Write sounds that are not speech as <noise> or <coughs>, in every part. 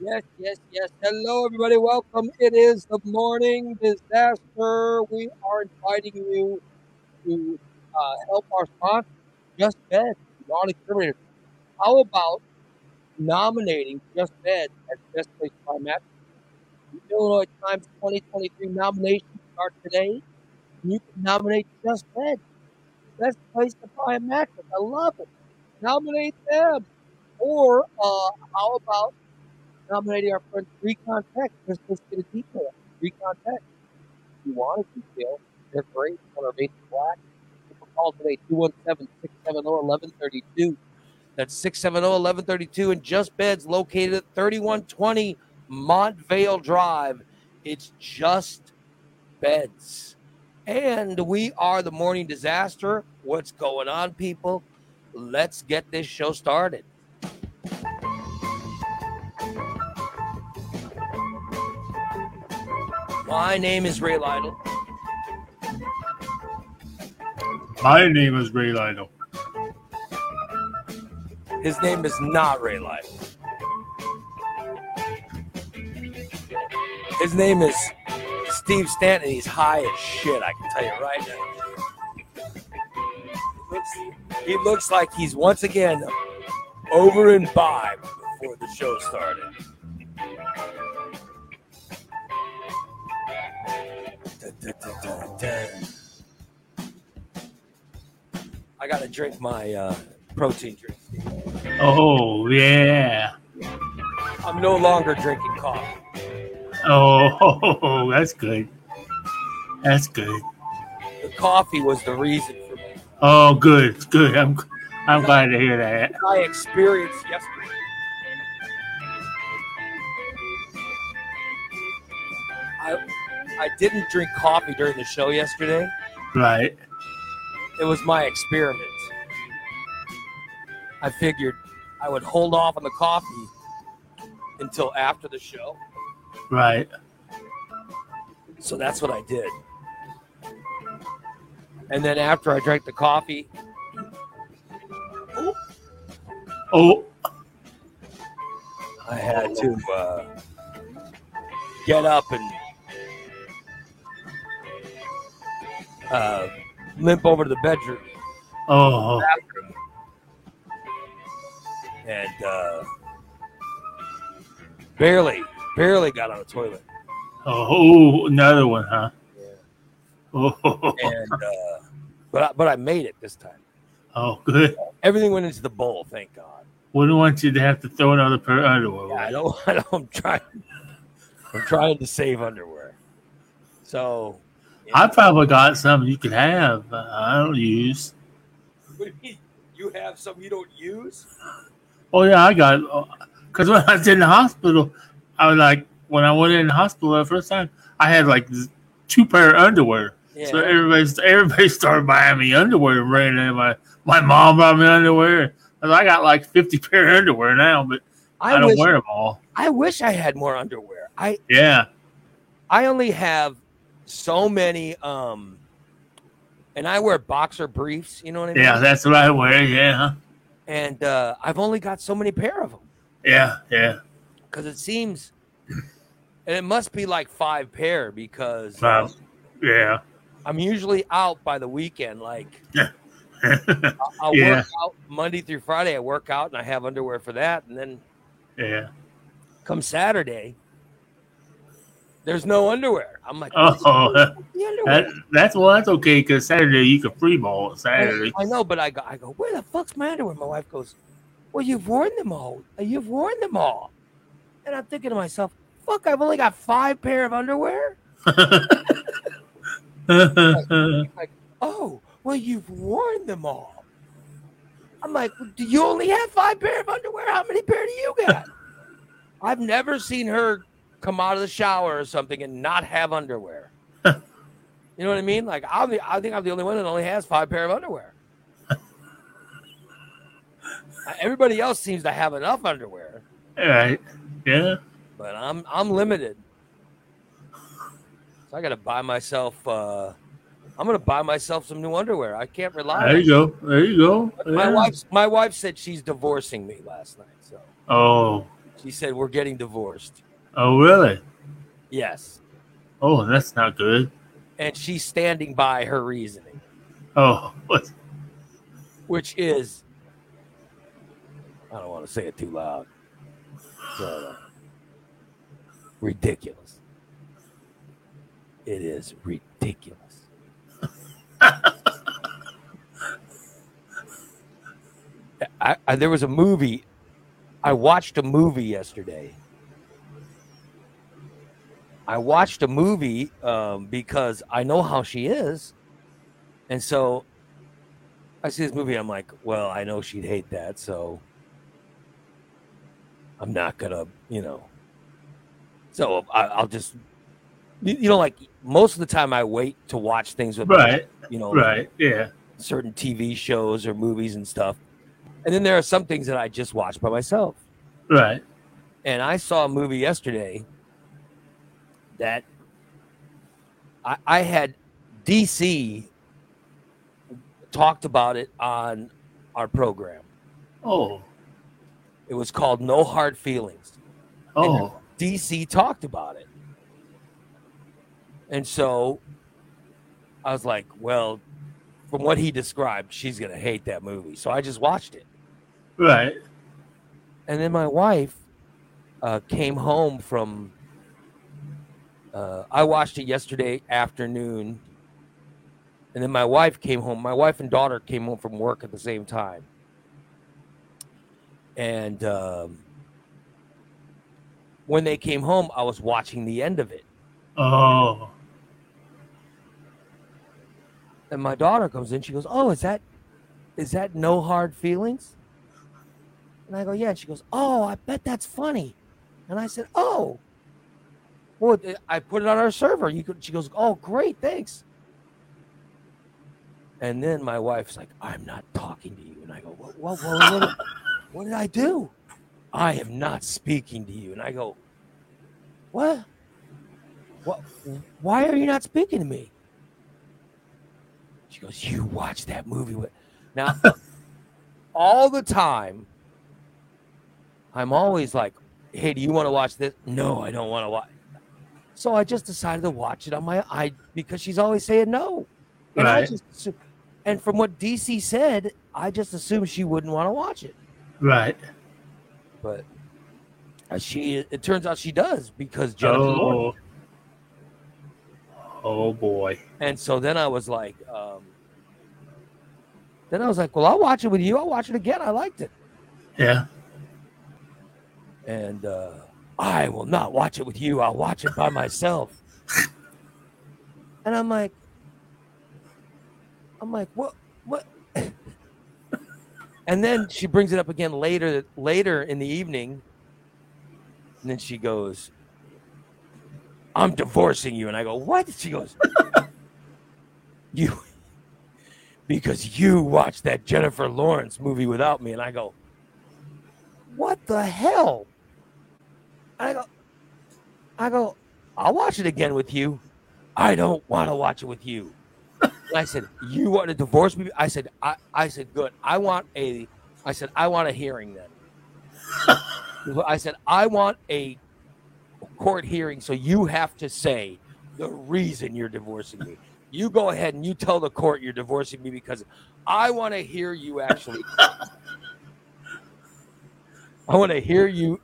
Yes, yes, yes. Hello, everybody. Welcome. It is the morning disaster. We are inviting you to uh, help our sponsor, Just Bed, non exterminator. How about nominating Just Bed as Best Place to Buy Mattress? The Illinois Times 2023 nominations start today. You can nominate Just Bed, Best Place to Buy a Mattress. I love it. Nominate them. Or uh, how about nominating our friend Recon Tech. Just let's get a detail. Recon Tech. If you want a detail, they're great. Color basic black. A call today, 217-670-1132. That's 670-1132 and Just Beds located at 3120 Montvale Drive. It's Just Beds. And we are the morning disaster. What's going on, people? Let's get this show started. My name is Ray Lytle. My name is Ray Lytle. His name is not Ray Lytle. His name is Steve Stanton. He's high as shit, I can tell you right now. He looks, he looks like he's once again over imbibed before the show started. I gotta drink my uh, protein drink. Oh yeah. I'm no longer drinking coffee. Oh, <laughs> that's good. That's good. The coffee was the reason for me. Oh, good, good. I'm I'm glad to hear that. I experienced yesterday. I didn't drink coffee during the show yesterday. Right. It was my experiment. I figured I would hold off on the coffee until after the show. Right. So that's what I did. And then after I drank the coffee, Oh, I had to uh, get up and uh, limp over to the bedroom oh, bathroom and uh, barely, barely got on the toilet. oh, another one, huh? Yeah. Oh, And uh, but I, but I made it this time. oh, good. Everything went into the bowl, thank God. Wouldn't want you to have to throw another pair of underwear. Yeah, I don't. <laughs> I don't I'm trying. I'm trying to save underwear. So. I probably got some you could have. uh, I don't use. What do you mean? You have some you don't use? Oh yeah, I got. Because when I was in the hospital, I was like, when I went in the hospital the first time, I had like two pair of underwear. Yeah. So everybody, everybody started buying me underwear and bringing in my my mom bought me underwear. And I got like fifty <laughs> pair of underwear now, but I, I, don't wish, wear them all. I wish I had more underwear. I Yeah, I only have so many. Um, and I wear boxer briefs. You know what I mean? yeah, that's what I wear. Yeah, And uh, I've only got so many pair of them yeah, yeah. because it seems, and it must be like five pair because Wow. Yeah, I'm usually out by the weekend. Like I'll, I'll <laughs> Yeah. work out Monday through Friday. I work out and I have underwear for that, and then yeah. come Saturday, there's no underwear. I'm like, Oh, the underwear? that, that's well, that's okay because Saturday you can free ball Saturday. I know, but I go, I go, where the fuck's my underwear? My wife goes, well, you've worn them all. You've worn them all. And I'm thinking to myself, fuck, I've only got five pair of underwear. <laughs> Like, oh, well, you've worn them all. I'm like, do you only have five pair of underwear? How many pair do you got? I've never seen her come out of the shower or something and not have underwear. <laughs> you know what I mean? Like, I'm the, I think I'm the only one that only has five pair of underwear. <laughs> Everybody else seems to have enough underwear, right. Yeah. but I'm I'm limited. So I got to buy myself. Uh, I'm gonna buy myself some new underwear. I can't rely. There you go. There you go. My Yeah. wife, my wife said she's divorcing me last night. So Oh, She said we're getting divorced. Oh, really? Yes. Oh, that's not good. And she's standing by her reasoning, Oh, what? which is I don't want to say it too loud. but, uh, ridiculous. It is ridiculous. <laughs> I, I, there was a movie. I watched a movie yesterday. I watched a movie um, because I know how she is, and so I see this movie. I'm like, well, I know she'd hate that, so I'm not gonna, you know. So I, I'll just, you, know, like most of the time, I wait to watch things with, my- Right, you know, right, yeah. certain TV shows or movies and stuff. And then there are some things that I just watch by myself. Right. And I saw a movie yesterday that I, I had DC talked about it on our program. Oh, It was called No Hard Feelings. oh, DC talked about it. And so I was like, well, from what he described, she's going to hate that movie. So I just watched it. right. And then my wife uh, came home from. Uh, I watched it yesterday afternoon, and then my wife came home. My wife and daughter came home from work at the same time, and um, when they came home, I was watching the end of it. Oh, And my daughter comes in. She goes, "Oh, is that is that no hard feelings?" And I go, "Yeah." And she goes, "Oh, I bet that's funny." And I said, "Oh, well, I put it on our server. You could." She goes, "Oh, great, thanks." And then my wife's like, "I'm not talking to you." And I go, "What? What? What, what, what did I do?" I am not speaking to you. And I go, "What? What? Why are you not speaking to me?" She goes, "You watch that movie with now." <laughs> all the time, I'm always like, "Hey, do you want to watch this?" No, I don't want to watch. So I just decided to watch it on my i because she's always saying no. And I Right. just and from what DC said, I just assumed she wouldn't want to watch it. right. But uh, she, it turns out she does because Jennifer Lawrence Oh, oh boy. And so then I was like, um, then I was like, well, I'll watch it with you. I'll watch it again. I liked it. Yeah. And uh, I will not watch it with you. I'll watch it by myself. and I'm like, I'm like, what, what? and then she brings it up again later, later in the evening. And then she goes, I'm divorcing you. And I go, what? She goes, you, because you watched that Jennifer Lawrence movie without me. And I go, what the hell? I go, I go, I'll watch it again with you. I don't want to watch it with you. I said, you want to divorce me? I said, I, I said, good. I want a, I said, I want a hearing then. <laughs> I said, I want a court hearing. So you have to say the reason you're divorcing me. You go ahead and you tell the court you're divorcing me because I want to hear you actually. <laughs> I want to hear you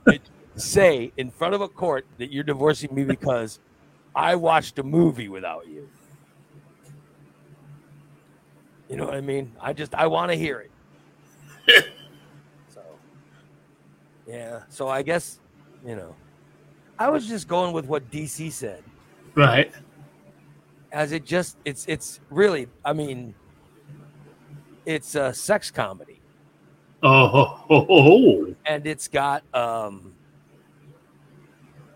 say in front of a court that you're divorcing me because I watched a movie without you. You know what I mean? I just I want to hear it. <laughs> so yeah, so I guess you know, I was just going with what DC said, Right. as it just it's it's really I mean, it's a sex comedy. Oh, oh, oh, oh. and it's got um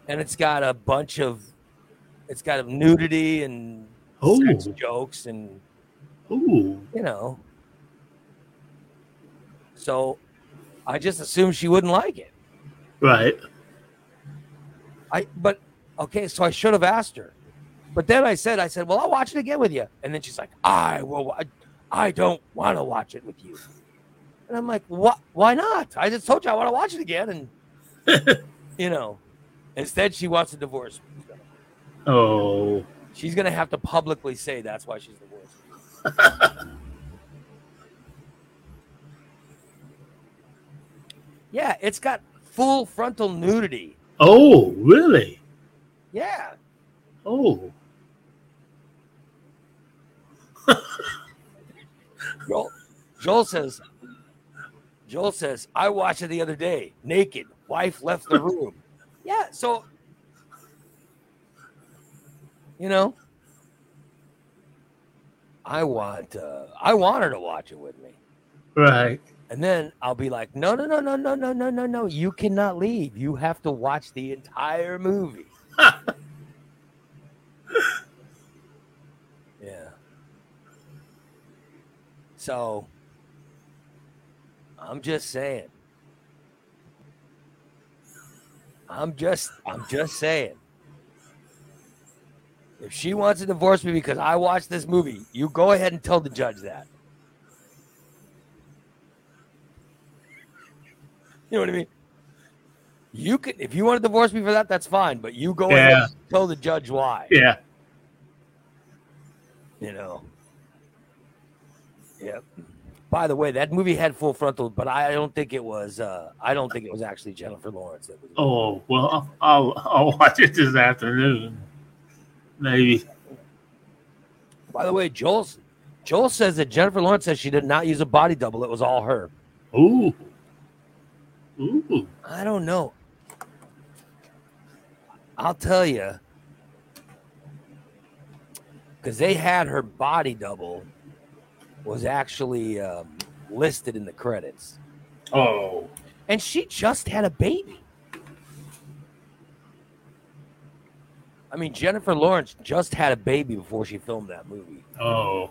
and it's got a bunch of it's got nudity and sex jokes and Ooh. you know. So i just assumed she wouldn't like it. Right. i but okay so i should have asked her. But then i said i said well i'll watch it again with you. And then she's like i will i, I don't want to watch it with you. And i'm like what why not? I just told you i want to watch it again and <laughs> you know. Instead, she wants a divorce. Oh. She's gonna have to publicly say that's why she's divorced. yeah, it's got full frontal nudity. Oh, really? Yeah. Oh. Joel, Joel says, Joel says, I watched it the other day, naked. Wife left the room. Yeah, so you know, I want uh, I want her to watch it with me. Right. And then I'll be like, no, no, no, no, no, no, no, no, no. You cannot leave. You have to watch the entire movie. <laughs> yeah. So I'm just saying. I'm just I'm just saying. If she wants to divorce me because I watched this movie, you go ahead and tell the judge that. You know what I mean? You can if you want to divorce me for that, that's fine. But you go ahead and tell the judge why. Yeah. You know. Yep. By the way, that movie had full frontal, but I don't think it was. Uh, I don't think it was actually Jennifer Lawrence. That was. Oh well, I'll I'll watch it this afternoon. Maybe. By the way, Joel Joel says that Jennifer Lawrence says she did not use a body double. It was all her. Ooh. Ooh. I don't know. I'll tell you. Because they had her body double was actually um, listed in the credits. Oh. And she just had a baby. I mean, Jennifer Lawrence just had a baby before she filmed that movie. Oh.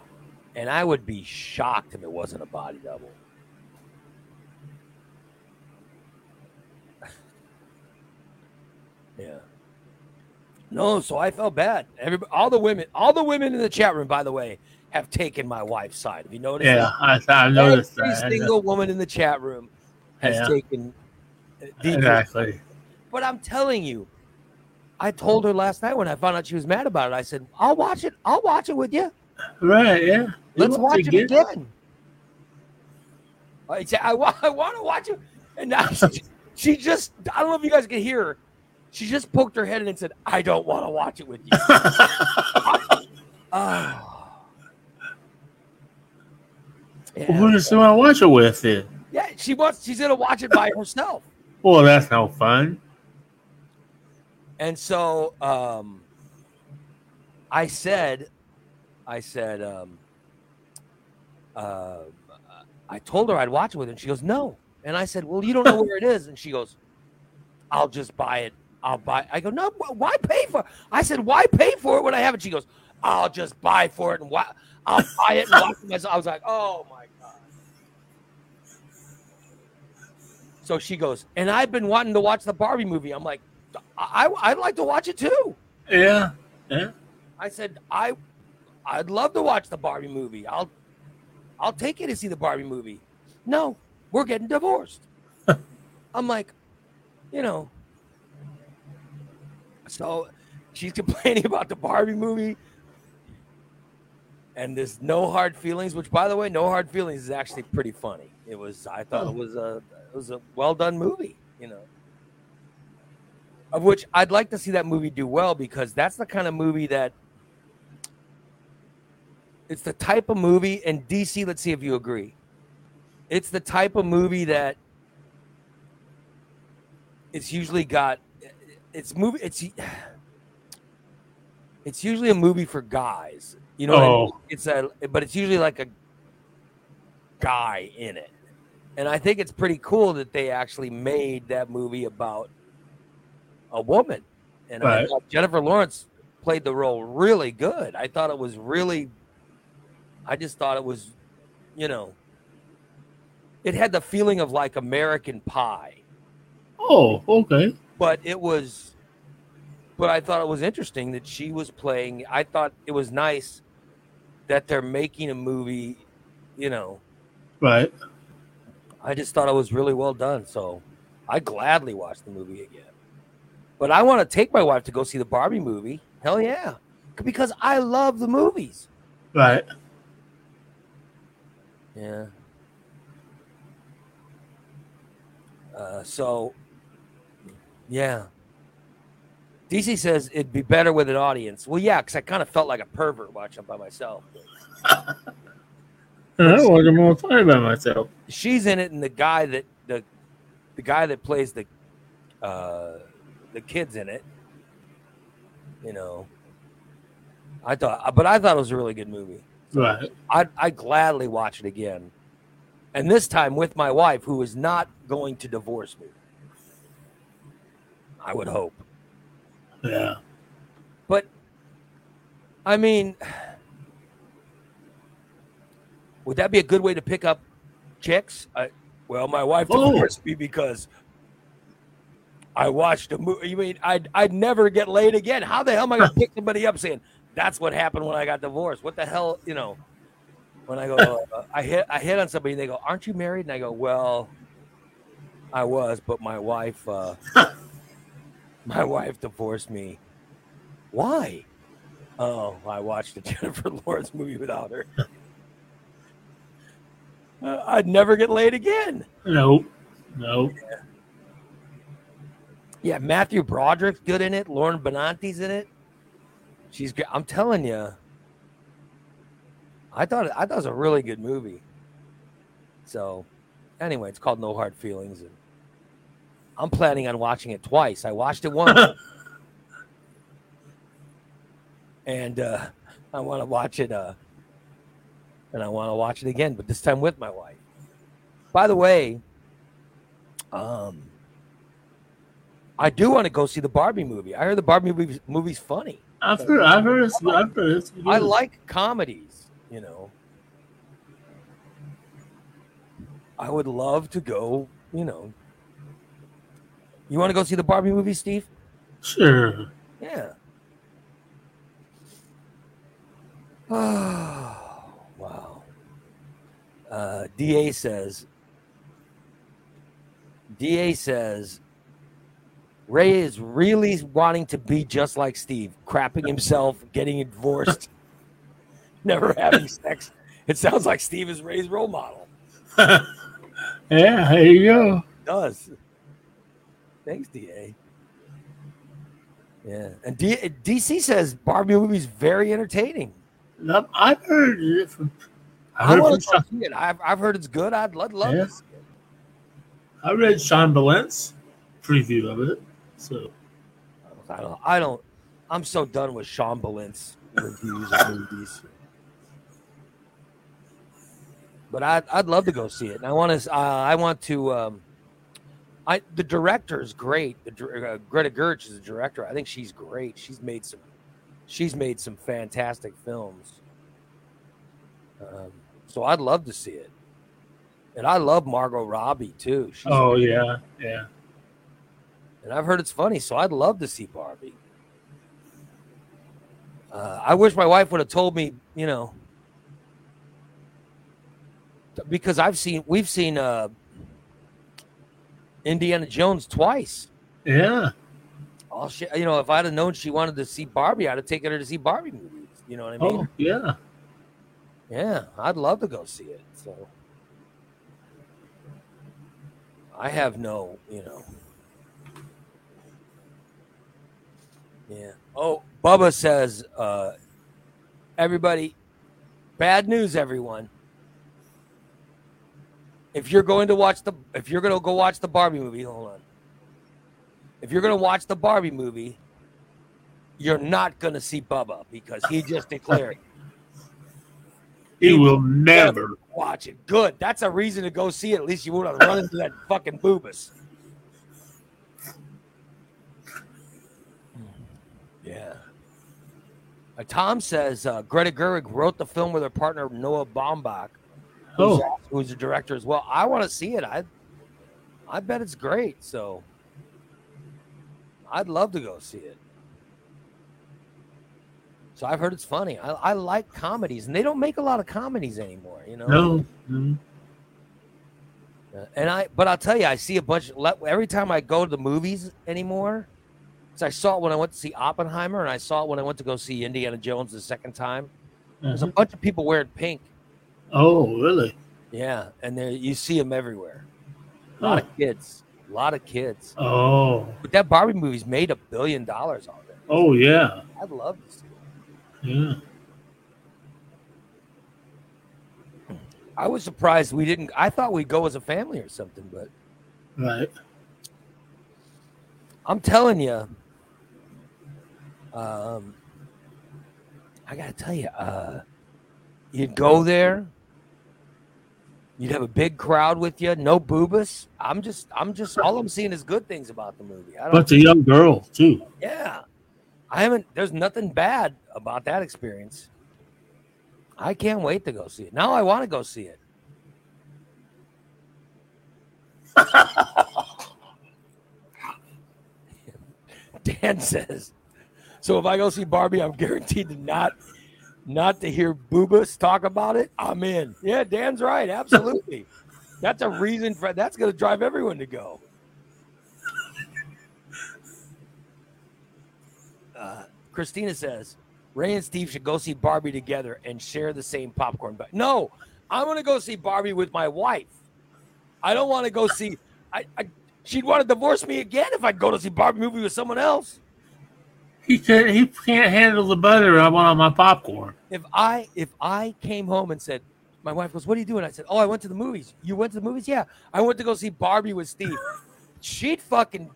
And I would be shocked if it wasn't a body double. <laughs> yeah. No, so I felt bad. Every all the women, all the women in the chat room, by the way, have taken my wife's side. Have you noticed? Yeah, that? I, I noticed Every that. single woman in the chat room has Yeah. taken. the- Exactly. But I'm telling you, I told her last night when I found out she was mad about it. I said, "I'll watch it. I'll watch it with you. Right. Yeah. You Let's watch it again." I said, "I, wa- <laughs> I want to watch it," and now she, she just I don't know if you guys can hear her. She just poked her head in and said, "I don't want to watch it with you." oh. <laughs> Who does she want to watch it with? Then? Yeah, she wants. She's gonna watch it by herself. Well, that's no fun. And so um, I said, I said, um, uh, I told her I'd watch it with her. And she goes, no. And I said, well, you don't know where it is. And she goes, I'll just buy it. I'll buy. I go, no, why pay for? it? I said, why pay for it when I have it? She goes, I'll just buy for it and wa- I'll buy it and watch it myself. I was like, oh my god. So she goes, and I've been wanting to watch the Barbie movie. I'm like, I, I'd like to watch it too. Yeah. Yeah. I said I I'd love to watch the Barbie movie. I'll I'll take you to see the Barbie movie. No, we're getting divorced. <laughs> I'm like, you know. So she's <laughs> complaining about the Barbie movie. And there's no hard feelings, which by the way, no hard feelings is actually pretty funny. It was I thought it was a it was a well done movie, you know. Of which I'd like to see that movie do well because that's the kind of movie that it's the type of movie and DC, let's see if you agree. It's the type of movie that it's usually got it's movie it's it's usually a movie for guys. You know, what I oh. mean? Oh. it's a but it's usually like a guy in it. And I think it's pretty cool that they actually made that movie about a woman. And I thought Jennifer Lawrence played the role really good. I thought it was really I just thought it was, you know, it had the feeling of like American Pie, Oh, okay. but it was but I thought it was interesting that she was playing I thought it was nice that they're making a movie, you know, Right. I just thought it was really well done. So I gladly watch the movie again. But I want to take my wife to go see the Barbie movie. Hell yeah. Because I love the movies. Right. Yeah. Uh, so, yeah. DC says it'd be better with an audience. Well, yeah, because I kind of felt like a pervert watching by myself. <laughs> I was more funny by myself. She's in it, and the guy that the the guy that plays the uh, the kids in it. You know, I thought, but I thought it was a really good movie. Right. I'd, I'd gladly watch it again, and this time with my wife, who is not going to divorce me. I would hope. Yeah. But I mean, would that be a good way to pick up chicks? I, well, my wife divorced me because I watched a movie. You mean I'd I'd never get laid again? How the hell am I gonna <laughs> pick somebody up saying that's what happened when I got divorced? What the hell, you know? When I go, uh, <laughs> I hit I hit on somebody, and they go, "Aren't you married?" And I go, "Well, I was, but my wife, uh, <laughs> my wife divorced me. Why? Oh, I watched a Jennifer Lawrence movie without her. Uh, I'd never get laid again. Nope. Nope. Yeah, Matthew Broderick's good in it. Lauren Benanti's in it. She's good. I'm telling you. I thought I thought it was a really good movie. So, anyway, it's called No Hard Feelings, and I'm planning on watching it twice. I watched it once, <laughs> and uh, I want to watch it, uh, and I want to watch it again, but this time with my wife. By the way, um, I do want to go see the Barbie movie. I heard the Barbie movie movie's funny. I've heard. I've heard. It's, I've heard. It's. I like comedies, you know. I would love to go, you know. You want to go see the Barbie movie, Steve? Sure. Yeah. <sighs> <sighs> Uh, DA says, DA says, Ray is really wanting to be just like Steve, crapping himself, getting divorced, <laughs> never having sex. It sounds like Steve is Ray's role model. <laughs> Yeah. There you go. It does. Thanks, DA. Yeah. And D- DC says Barbie movie's very entertaining. I've- I've heard it from. I want to see it. I've, I've heard it's good. I'd love, love Yeah. to see it. I read Sean Valent's preview of it. So I don't. I don't. I'm so done with Sean Balint's reviews of movies. But I'd, I'd love to go see it. And I want to. Uh, I want to. Um, I the director is great. The uh, Greta Gerwig is the director. I think she's great. She's made some. She's made some fantastic films. Um, so I'd love to see it. And I love Margot Robbie too. She's oh yeah, yeah. and I've heard it's funny, so I'd love to see Barbie. Uh, I wish my wife would have told me, you know, because I've seen we've seen uh, Indiana Jones twice. Yeah. All she, you know, if I'd have known she wanted to see Barbie, I'd have taken her to see Barbie movies. You know what I mean? Oh yeah. Yeah, I'd love to go see it. So I have no, you know. Yeah. Oh, Bubba says, uh, everybody, bad news, everyone. If you're going to watch the, if you're going to go watch the Barbie movie, hold on. If you're going to watch the Barbie movie, you're not going to see Bubba because he just declared He will never. watch it. Good. That's a reason to go see it. At least you won't have run into that fucking boobus. Yeah. Uh, Tom says uh, Greta Gerwig wrote the film with her partner Noah Baumbach, who's, Oh, who's a director as well. I want to see it. I, I bet it's great. So, I'd love to go see it. So I've heard it's funny. I, I like comedies, and they don't make a lot of comedies anymore. You know. no. no. Uh, and I, but I'll tell you, I see a bunch. Every time I go to the movies anymore, because I saw it when I went to see Oppenheimer, and I saw it when I went to go see Indiana Jones the second time. There's a Mhm. bunch of people wearing pink. Oh, really? Yeah, and there you see them everywhere. A lot Huh. of kids, a lot of kids. Oh, But that Barbie movie's made a billion dollars already. oh yeah, I'd love to see. Yeah. I was surprised we didn't. I thought we'd go as a family or something, but Right. I'm telling you, um, I gotta tell you, uh, you'd go there, you'd have a big crowd with you, no boobas. I'm just, I'm just, all I'm seeing is good things about the movie. I don't, Bunch of young girls too. yeah, I haven't. There's nothing bad about that experience. I can't wait to go see it. Now I want to go see it. <laughs> Dan says, "So if I go see Barbie, I'm guaranteed to not, not to hear Boobas talk about it. I'm in." Yeah, Dan's right. Absolutely. that's a reason for that's going to drive everyone to go. Uh, Christina says, "Ray and Steve should go see Barbie together and share the same popcorn But No, I'm going to go see Barbie with my wife. I don't want to go see. I, I she'd want to divorce me again if I'd go to see Barbie movie with someone else. He can he can't handle the butter I want on my popcorn. If I if I came home and said, my wife goes, "What are you doing?" I said, "Oh, I went to the movies." You went to the movies? Yeah, I went to go see Barbie with Steve. <laughs> She'd fucking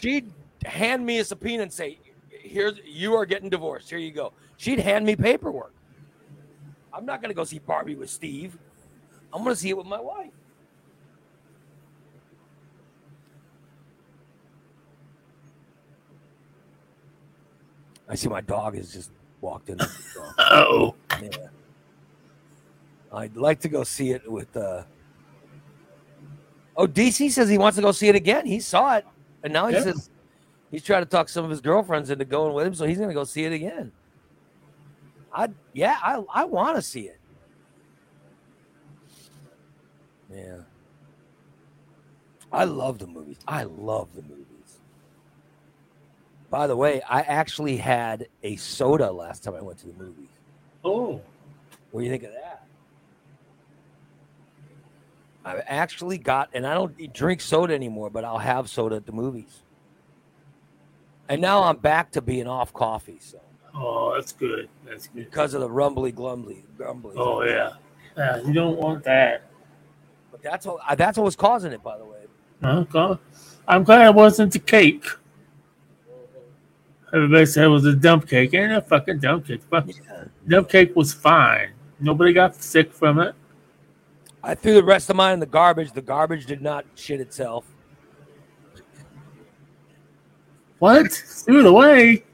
she'd hand me a subpoena and say, "Here's you are getting divorced. Here you go." She'd hand me paperwork. I'm not gonna go see Barbie with Steve. I'm gonna see it with my wife. I see my dog has just walked in. <laughs> Oh, yeah. I'd like to go see it with. uh Oh, DC says he wants to go see it again. He saw it, and now he Yeah. says he's trying to talk some of his girlfriends into going with him, so he's going to go see it again. I yeah, I I want to see it. Yeah. I love the movies. I love the movies. By the way, I actually had a soda last time I went to the movies. oh, What do you think of that? I actually got, and I don't drink soda anymore, but I'll have soda at the movies. And now I'm back to being off coffee, so oh, that's good. That's good. because of the rumbly glumbly grumbly. Oh yeah, yeah. You don't want that. But that's what uh, that's what was causing it, by the way. Okay. I'm glad it wasn't the cake. Everybody said it was a dump cake. Ain't a fucking dump cake. Fuck. Yeah. Dump cake was fine. Nobody got sick from it. I threw the rest of mine in the garbage. The garbage did not shit itself. What? Threw it away.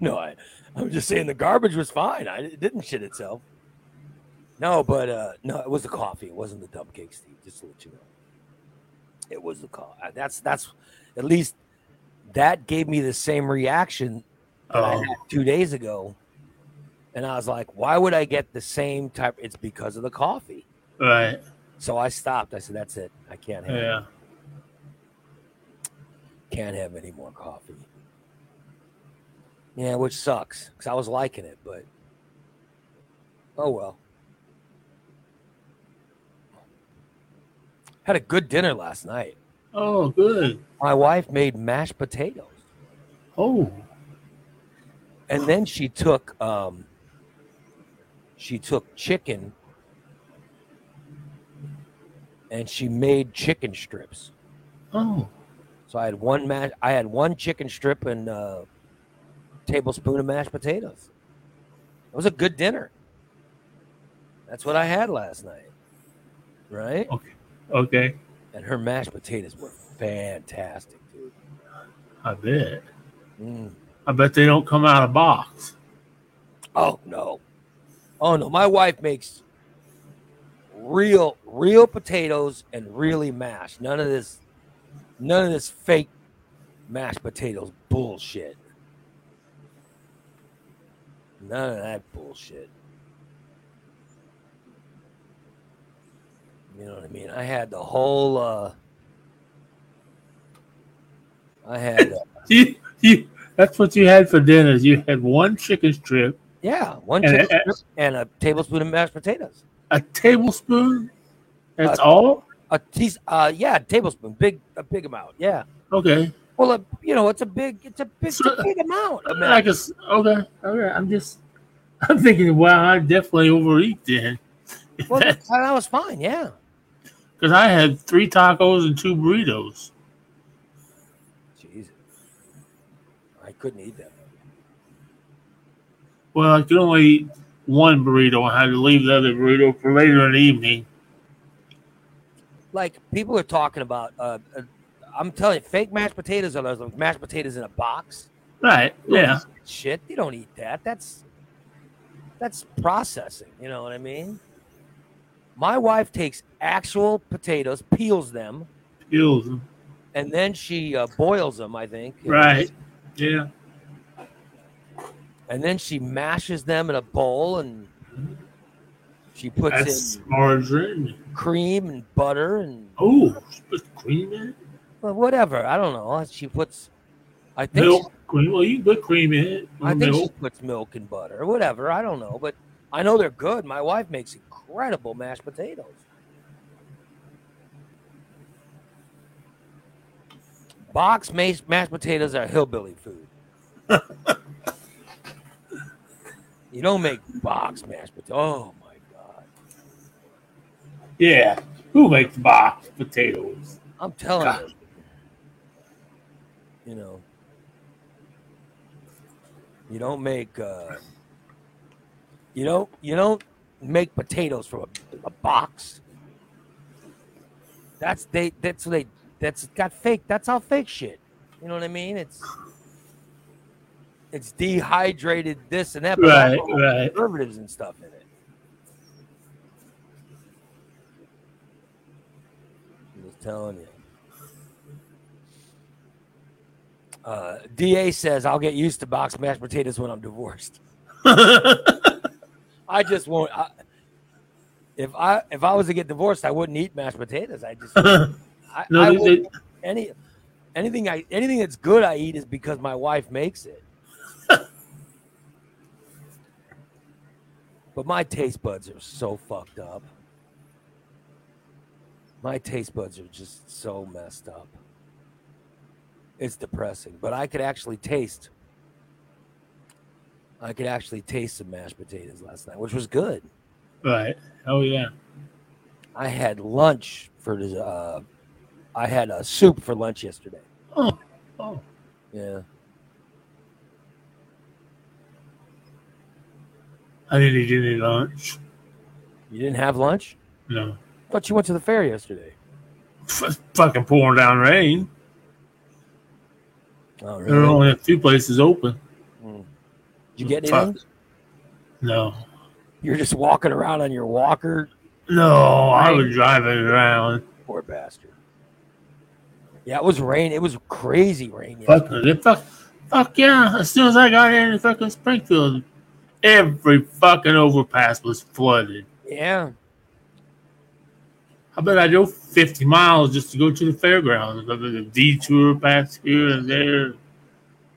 No, I, I'm just saying the garbage was fine. I, it didn't shit itself. No, but uh, no, it was the coffee. It wasn't the dump cake, Steve. Just to let you know, it was the coffee. That's that's at least that gave me the same reaction that I Oh, had two days ago, and I was like, why would I get the same type? It's because of the coffee. right. So I stopped. I said, that's it. I can't have Yeah. Can't have any more coffee. Yeah, which sucks because I was liking it, but oh well. Had a good dinner last night. Oh, good. My wife made mashed potatoes, Oh, and then she took um, she took chicken and she made chicken strips. oh, So I had one mash. I had one chicken strip and a tablespoon of mashed potatoes. It was a good dinner. That's what I had last night, right? okay. Okay. And her mashed potatoes were fantastic, dude. I bet. Mm. I bet they don't come out of box. Oh no, oh no! My wife makes real, real potatoes and really mashed. None of this, none of this fake mashed potatoes bullshit. None of that bullshit. You know what I mean? I had the whole. uh I had, uh, <laughs> You, you, that's what you had for dinner. You had one chicken strip, yeah, one And chicken strip and a tablespoon of mashed potatoes. a tablespoon. That's Uh, all. A teas uh, yeah, a tablespoon, big, a big amount. Yeah. Okay. Well, you know, it's a big, it's a big, it's a big amount. Of Like mashed a, s- okay. Okay. I'm just. <laughs> I'm thinking. Wow, I definitely overeat then. <laughs> Well, that, that was fine. Yeah. Because I had three tacos and two burritos. Jesus. I couldn't eat that. Well, I could only eat one burrito. I had to leave the other burrito for later in the evening. Like people are talking about. Uh, uh, I'm telling you, fake mashed potatoes are those mashed potatoes in a box. Right. Yeah. Shit, you don't eat that. That's that's processing. You know what I mean? My wife takes actual potatoes, peels them, Pills. and then she uh, boils them. I think. Right. Yeah. And then she mashes them in a bowl, and she puts That's in margarine. cream and butter and Oh, she puts cream in well, whatever. I don't know. She puts. I think. Milk. Cream. Well, you put cream in it. I think she milk. puts milk and butter whatever. I don't know, but I know they're good. My wife makes incredible mashed potatoes. Box mashed mashed potatoes are hillbilly food. <laughs> you don't make box mashed potatoes. Oh! Yeah. Who makes box potatoes? I'm telling God. you. You know, you don't make uh, you don't you don't make potatoes from a, a box. That's they that's what they that's got fake. That's all fake shit. You know what I mean? It's it's dehydrated this and that, Right, right. preservatives and stuff in it. I'm just telling you. Uh, Da says I'll get used to boxed mashed potatoes when I'm divorced. <laughs> I just won't. I, if I if I was to get divorced, I wouldn't eat mashed potatoes. I just I, <laughs> No, I they- any anything I anything that's good I eat is because my wife makes it. <laughs> but my taste buds are so fucked up. My taste buds are just so messed up. It's depressing, but I could actually taste. I could actually taste some mashed potatoes last night, which was good. right. Oh yeah. I had lunch for the. Uh, I had a soup for lunch yesterday. Oh. Oh. Yeah, I didn't eat any lunch. you didn't have lunch. No. Thought you went to the fair yesterday. F- fucking pouring down rain. Oh, There are only a few places open. Hmm. Did you get anything? No. You're just walking around on your walker. No, I was driving around. Poor bastard. Yeah, it was rain. It was crazy rain. yesterday. Fuck, fuck, fuck yeah. As soon as I got in fucking Springfield, every fucking overpass was flooded. Yeah, I bet I drove 50 miles just to go to the fairgrounds. The the detour past here and there.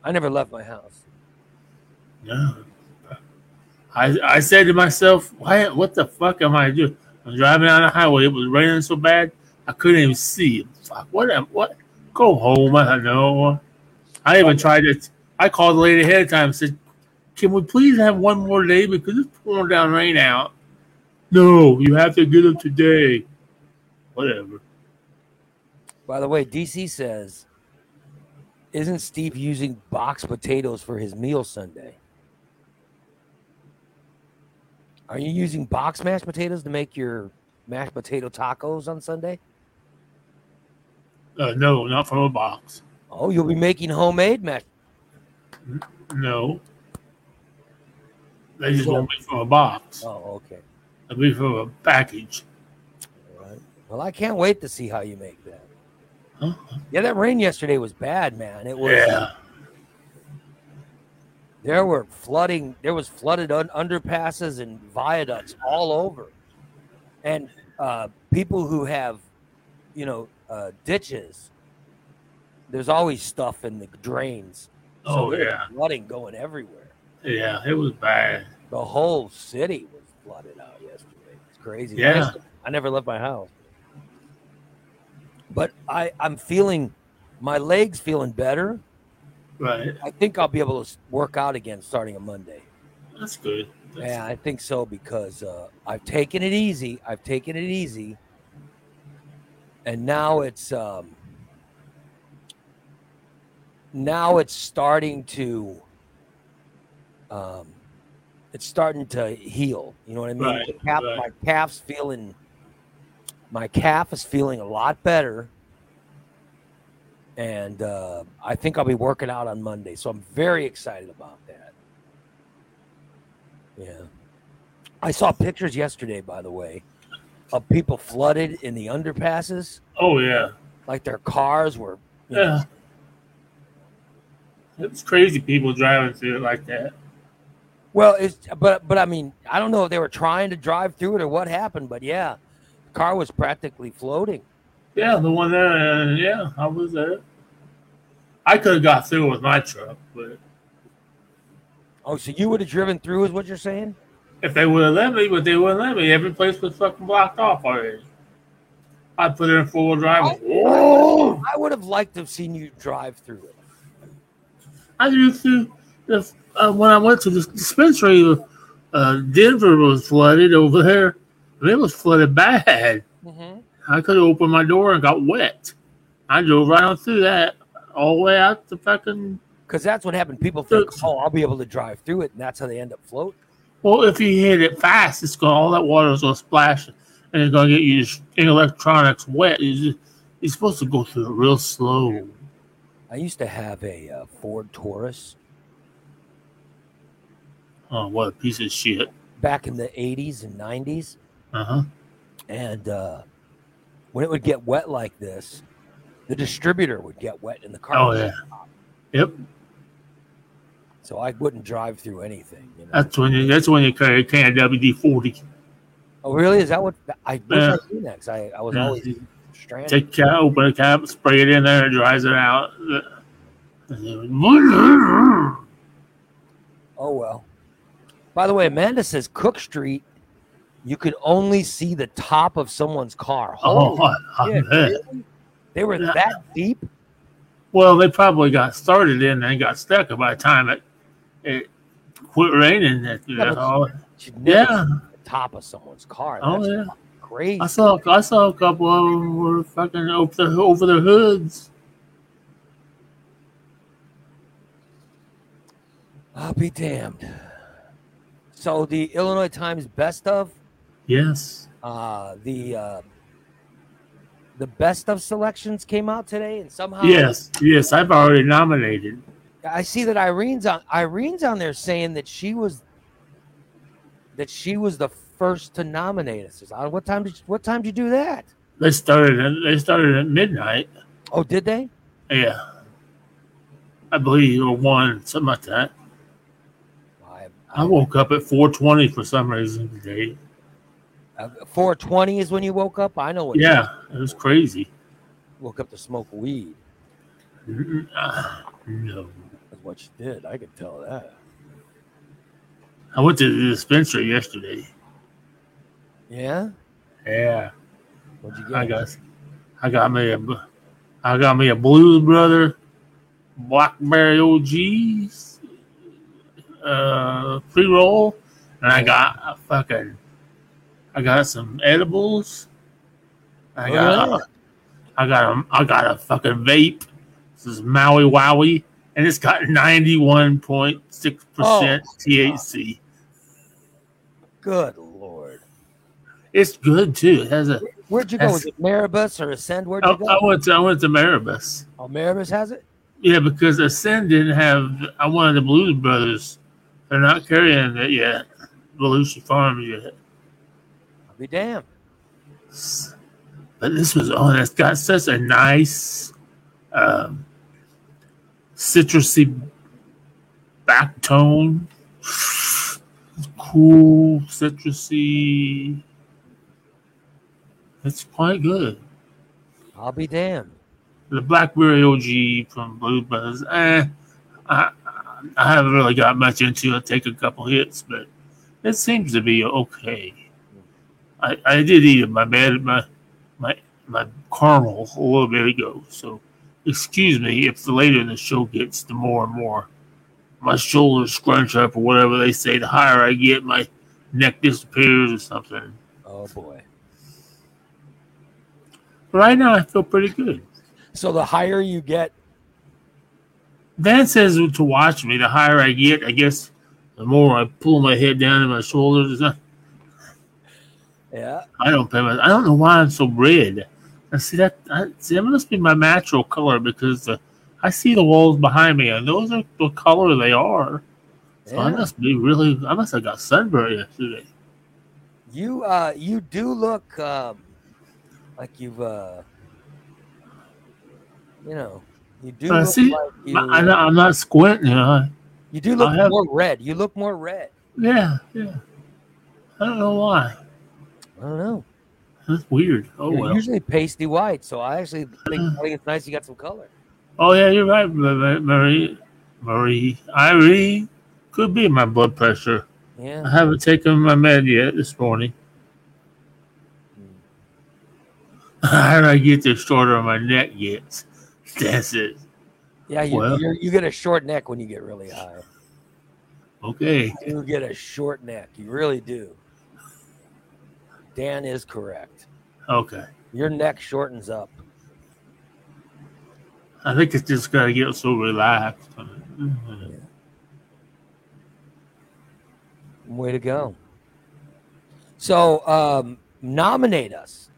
I never left my house. No. I, I said to myself, why, what the fuck am I doing? I'm driving down the highway. It was raining so bad, I couldn't even see. Fuck, what am, what? Go home. I don't know. I even tried it. I called the lady ahead of time and said, can we please have one more day because it's pouring down rain out? No, you have to get them today. Whatever. By the way, DC says, "Isn't Steve using box potatoes for his meal Sunday?" Are you using box mashed potatoes to make your mashed potato tacos on Sunday? Uh, no, not from a box. Oh, you'll be making homemade mashed. No. They just won't be from a box. Oh, okay. They'll be from a package. Well, I can't wait to see how you make that. Huh? Yeah, that rain yesterday was bad, man. It was. Yeah. There were flooding. There was flooded un- underpasses and viaducts all over, and uh, people who have, you know, uh, ditches. There's always stuff in the drains. Oh, there's yeah. flooding going everywhere. Yeah, it was bad. The whole city was flooded out yesterday. It's crazy. Yeah. I never left my house. But I, I'm feeling my legs feeling better. Right. I think I'll be able to work out again starting on Monday. That's good. That's- Yeah, I think so because uh, I've taken it easy. I've taken it easy, and now it's um, now it's starting to um, it's starting to heal. You know what I mean? Right, The calf, right. My calf's feeling my calf is feeling a lot better. And uh, I think I'll be working out on Monday. So I'm very excited about that. Yeah. I saw pictures yesterday, by the way, of people flooded in the underpasses. Oh yeah. Like their cars were. you know, Yeah. It's crazy people driving through it like that. Well, it's but but I mean I don't know if they were trying to drive through it or what happened, but yeah, car was practically floating. Yeah, the one there. Uh, yeah, I was there. I could have got through with my truck, but Oh, so you would have driven through, is what you're saying? if they would have let me, but they wouldn't let me. Every place was fucking blocked off already. I put it in four wheel drive. Whoa! I would have liked to have seen you drive through it. I through the uh, when I went to the dispensary. Uh, Denver was flooded over there. It was flooded bad. Mm-hmm. I could have opened my door and got wet. I drove right on through that, all the way out to fucking. Because that's what happened. People think, oh, I'll be able to drive through it, and that's how they end up floating. Well, if you hit it fast, it's going all that water is going to splash, and it's going to get your electronics wet. You just, you're supposed to go through it real slow. I used to have a uh, Ford Taurus Oh, what a piece of shit! back in the 80s and 90s. Uh huh. And uh, when it would get wet like this, the distributor would get wet in the car. Oh yeah. Yep. So I wouldn't drive through anything. You know? That's when you. That's when you carry a can of WD forty. oh, really? Is that what I wish Yeah. I knew that? I, I was Yeah. always stranded. Take a cap, open a cap, spray it in there, it dries it out. <laughs> Oh well. By the way, Amanda says Cook Street, you could only see the top of someone's car. Oh, Holy I shit, really? They were Yeah. that deep? Well, they probably got started in and got stuck by the time it it quit raining. That, Yeah, but- all- She'd never yeah. top of someone's car. Oh yeah. crazy. I saw I saw a couple of them were fucking over their, over their hoods. I'll be damned. So the Illinois Times best of Yes. uh the uh the best of selections came out today and somehow Yes. Yes. I've already nominated. I see that Irene's on Irene's on there saying that she was that she was the first to nominate us. What time did you, what time did you do that? They started. At, they started at midnight. Oh, did they? Yeah. I believe or one something like that. I, I woke up at 4:20 for some reason today. Uh, 420 is when you woke up. I know what you Yeah, it was crazy. woke up to smoke weed. Ah, No. That's what you did. I could tell that. I went to the dispensary yesterday. Yeah. Yeah. What'd you get? I got, I got me a, I got me a Blues Brother, Blackberry OGs, uh, pre roll, and I got a fucking, I got some edibles. I Oh, got, really? I got a, I got a fucking vape. This is Maui Wowie, and it's got ninety one point six percent Oh, THC. Good lord. It's good too. It has a. Where'd you go? Was it Maribis or Ascend? Where'd I, you oh, go? I went to I went to Maribis. oh, Maribis has it. Yeah, because Ascend didn't have. Uh, I wanted the Blues Brothers. They're not carrying it yet. Belushi Farms yet. Be damned. But this was on. It's got such a nice, um, citrusy back tone. Cool, citrusy. It's quite good. I'll be damned. The Blackberry OG from Blue Buzz, eh, I, I haven't really got much into it. Take a couple hits, but it seems to be okay. I, I did eat my bed, my my my caramel a little bit ago, so excuse me if the later the show gets, the more and more my shoulders scrunch up or whatever they say. The higher I get, my neck disappears or something. Oh boy. Right now, I feel pretty good. So the higher you get, Dan says to watch me. The higher I get, I guess, the more I pull my head down and my shoulders. Yeah. I don't pay my, I don't know why I'm so red. I see that. I, see, that must be my natural color because the, I see the walls behind me, and those are the color they are. So I must be really. I must have got sunburned yesterday. You uh you do look um like you've uh you know you do I look see- like you, I, I'm not- squinting. You know. you do look have- more red. You look more red. Yeah, yeah. I don't know why. I don't know. That's weird. Oh You're well. usually pasty white, so I actually think, <clears throat> I think it's nice you got some color. Oh yeah, you're right, Ma- Ma- Marie. Marie, Irene. Could be my blood pressure. Yeah. I haven't taken my med yet this morning. Hmm. How do I get the shorter my neck gets? <laughs> That's it. Yeah, you Well- you get a short neck when you get really high. Okay. You get a short neck. You really do. Dan is correct. Okay. Your neck shortens up. I think it's just gotta get so relaxed. Way to go. So um, nominate us.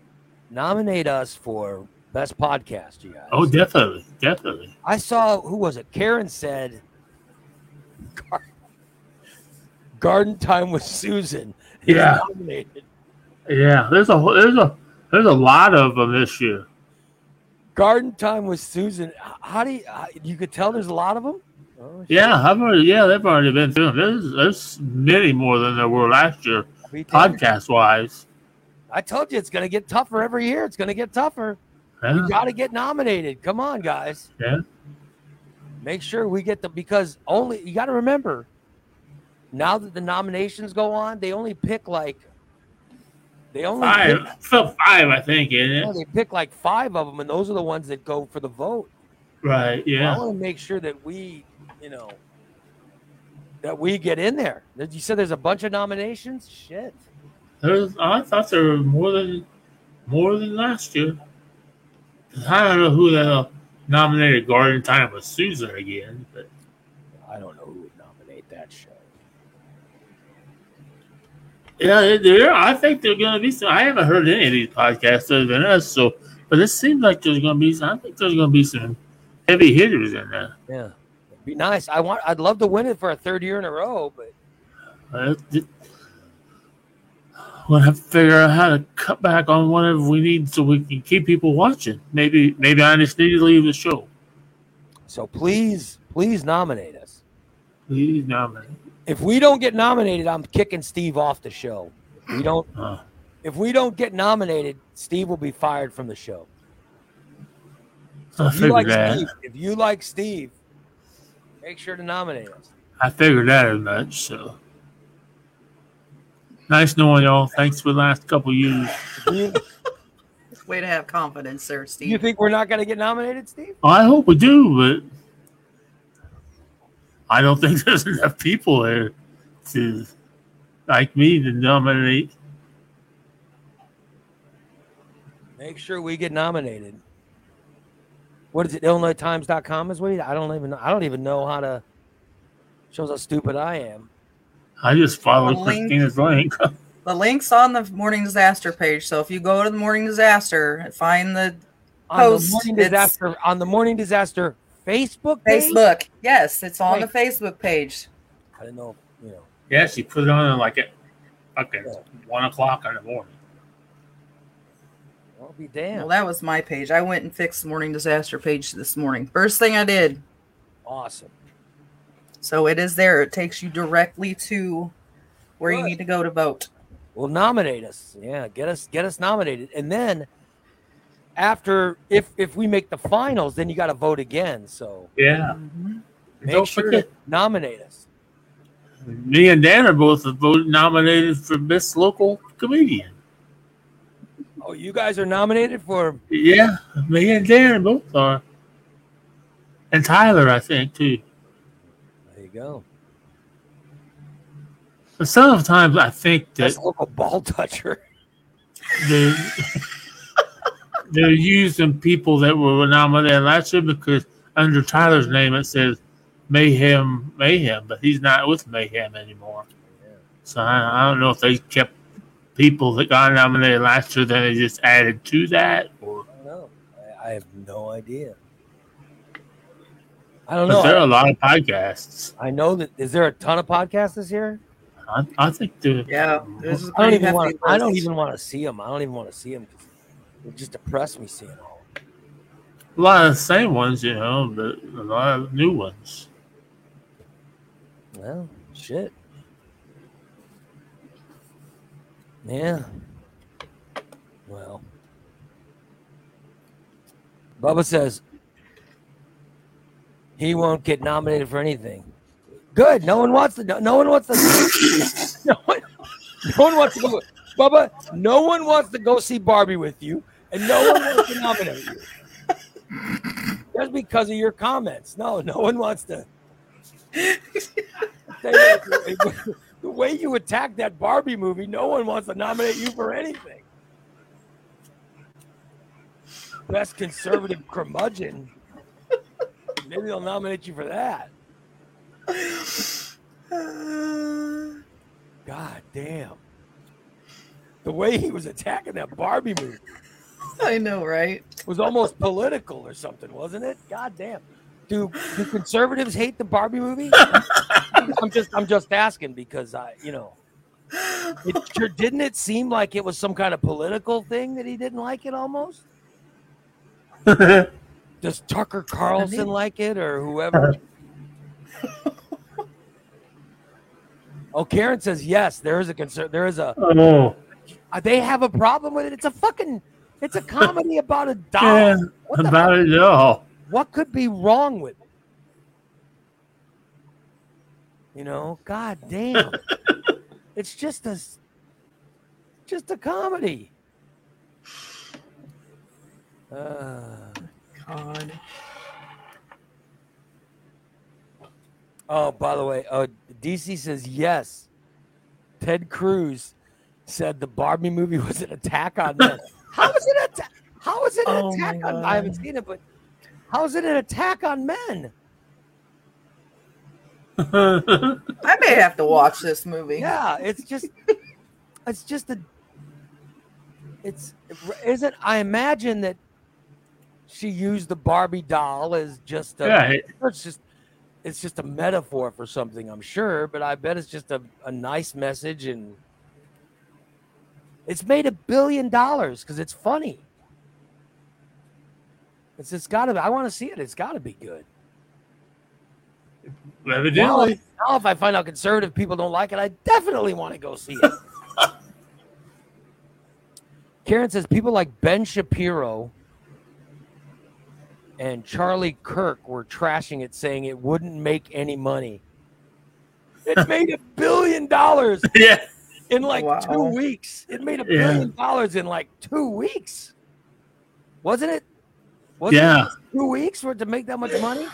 Nominate us for best podcast, you guys. Oh, definitely, definitely. I saw who was it? Karen said Garden Time with Susan. Yeah. Nominated. Yeah, there's a there's a there's a lot of them this year. Garden Time with Susan. How do you, uh, you could tell there's a lot of them? Oh. Yeah, I've already yeah they've already been through. 'em. There's there's many more than there were last year, We podcast wise. I told you it's going to get tougher every year. It's going to get tougher. Yeah, You got to get nominated. Come on, guys. yeah. Make sure we get the because only you got to remember. Now that the nominations go on, they only pick like they only pick, Five, five, I think, isn't yeah, it? they pick like five of them, and those are the ones that go for the vote. Right. Yeah. I want to make sure that we, you know, that we get in there. You said there's a bunch of nominations. Shit. There's, I thought there were more than more than last year. I don't know who the hell nominated Garden Time with Susan again, but I don't know who would nominate that show. Yeah, there. I think they're going to be some. I haven't heard any of these podcasts other than us, so but it seems like there's going to be. Some, I think there's going to be some heavy hitters in there. Yeah, It'd be nice. I want. I'd love to win it for a third year in a row, but Uh, it- We'll have to figure out how to cut back on whatever we need so we can keep people watching. Maybe, maybe I just need to leave the show. so please, please nominate us. Please nominate. If we don't get nominated, I'm kicking Steve off the show. If we don't. If we don't get nominated, Steve will be fired from the show. I If you figured like that. Steve, if you like Steve, make sure to nominate us. I figured that as much. So nice knowing y'all. Thanks for the last couple years. <laughs> Way to have confidence there, Steve. you think we're not going to get nominated, Steve? I hope we do, but I don't think <laughs> there's enough people there to like me to nominate. Make sure we get nominated. What is it? IllinoisTimes.com is what you, I don't even know. I don't even know how to. Shows how stupid I am. I just followed A link. Christina's link. <laughs> the link's on the morning disaster page. So if you go to the morning disaster and find the On Post, the morning disaster on the morning disaster Facebook page. Facebook, yes, it's on the Facebook page. I don't know. You know. yeah, she put it on like at fucking one o'clock in the morning. I'll be damned. Well, that was my page. I went and fixed the morning disaster page this morning. First thing I did. awesome. So it is there. It takes you directly to where you need to go to vote. Well, nominate us. Yeah, get us get us nominated, and then after if if we make the finals, then you got to vote again. So Yeah. Mhm. make Don't sure forget, to nominate us. me and Dan are both nominated for best local comedian. Oh, you guys are nominated for Yeah, me and Dan both are. And Tyler, I think, too. there you go. But sometimes I think that Best local ball toucher. they're, <laughs> they're using people that were nominated last year because under Tyler's name it says Mayhem Mayhem, but he's not with Mayhem anymore. So I, I don't know if they kept people that got nominated last year, then they just added to that, or I don't know. I, I have no idea. I don't but know. there are a lot of podcasts. I know that is there a ton of podcasts this year? I, I think the Yeah, mm-hmm. this is a I don't even want. hefty I don't even want to see them. I don't even want to see them. It just depressed me seeing all. a lot of the same ones, you know, but a lot of new ones. Well, shit. Yeah. Well. Bubba says he won't get nominated for anything. Good. No one wants to. No one wants to. <laughs> no, one, no one wants to go. Bubba, no one wants to go see Barbie with you, and no one wants to nominate you. Just because of your comments. No, no one wants to. the way you attacked that Barbie movie, no one wants to nominate you for anything. Best conservative curmudgeon. Maybe they'll nominate you for that. God damn. The way he was attacking that Barbie movie <laughs> I know, right? It was almost political or something, wasn't it? God damn. Do do conservatives hate the Barbie movie? I'm just I'm just asking because I you know it sure didn't it seem like it was some kind of political thing that he didn't like it almost? <laughs> Does Tucker Carlson like it or whoever? <laughs> oh, Karen says yes. There is a concern. There is a. Oh, uh, They have a problem with it. It's a fucking. It's a <laughs> comedy about a doll. yeah, What about it all. what could be wrong with it? You know, god damn. <laughs> it's just a just a comedy. Uh, God. oh, by the way, uh, DC says yes. Ted Cruz said the Barbie movie <laughs> was an attack on men. How is it atta- How is it an Oh attack on? I haven't God. seen it, but how is it an attack on men? <laughs> I may have to watch this movie. Yeah, it's just <laughs> it's just a it's isn't I imagine that she used the Barbie doll as just a yeah, it- it's just it's just a metaphor for something, I'm sure, but I bet it's just a, a nice message and it's made a billion dollars because it's funny. It's it's gotta be I want to see it. It's gotta be good. Now, evidently. now, if I find out conservative people don't like it, I definitely want to go see it. <laughs> Karen says people like Ben Shapiro and Charlie Kirk were trashing it, saying it wouldn't make any money. It made a billion dollars <laughs> Yeah, in oh, like Wow. two weeks. It made a Yeah. billion dollars in like two weeks. Wasn't it? Wasn't yeah. it two weeks for it to make that much money?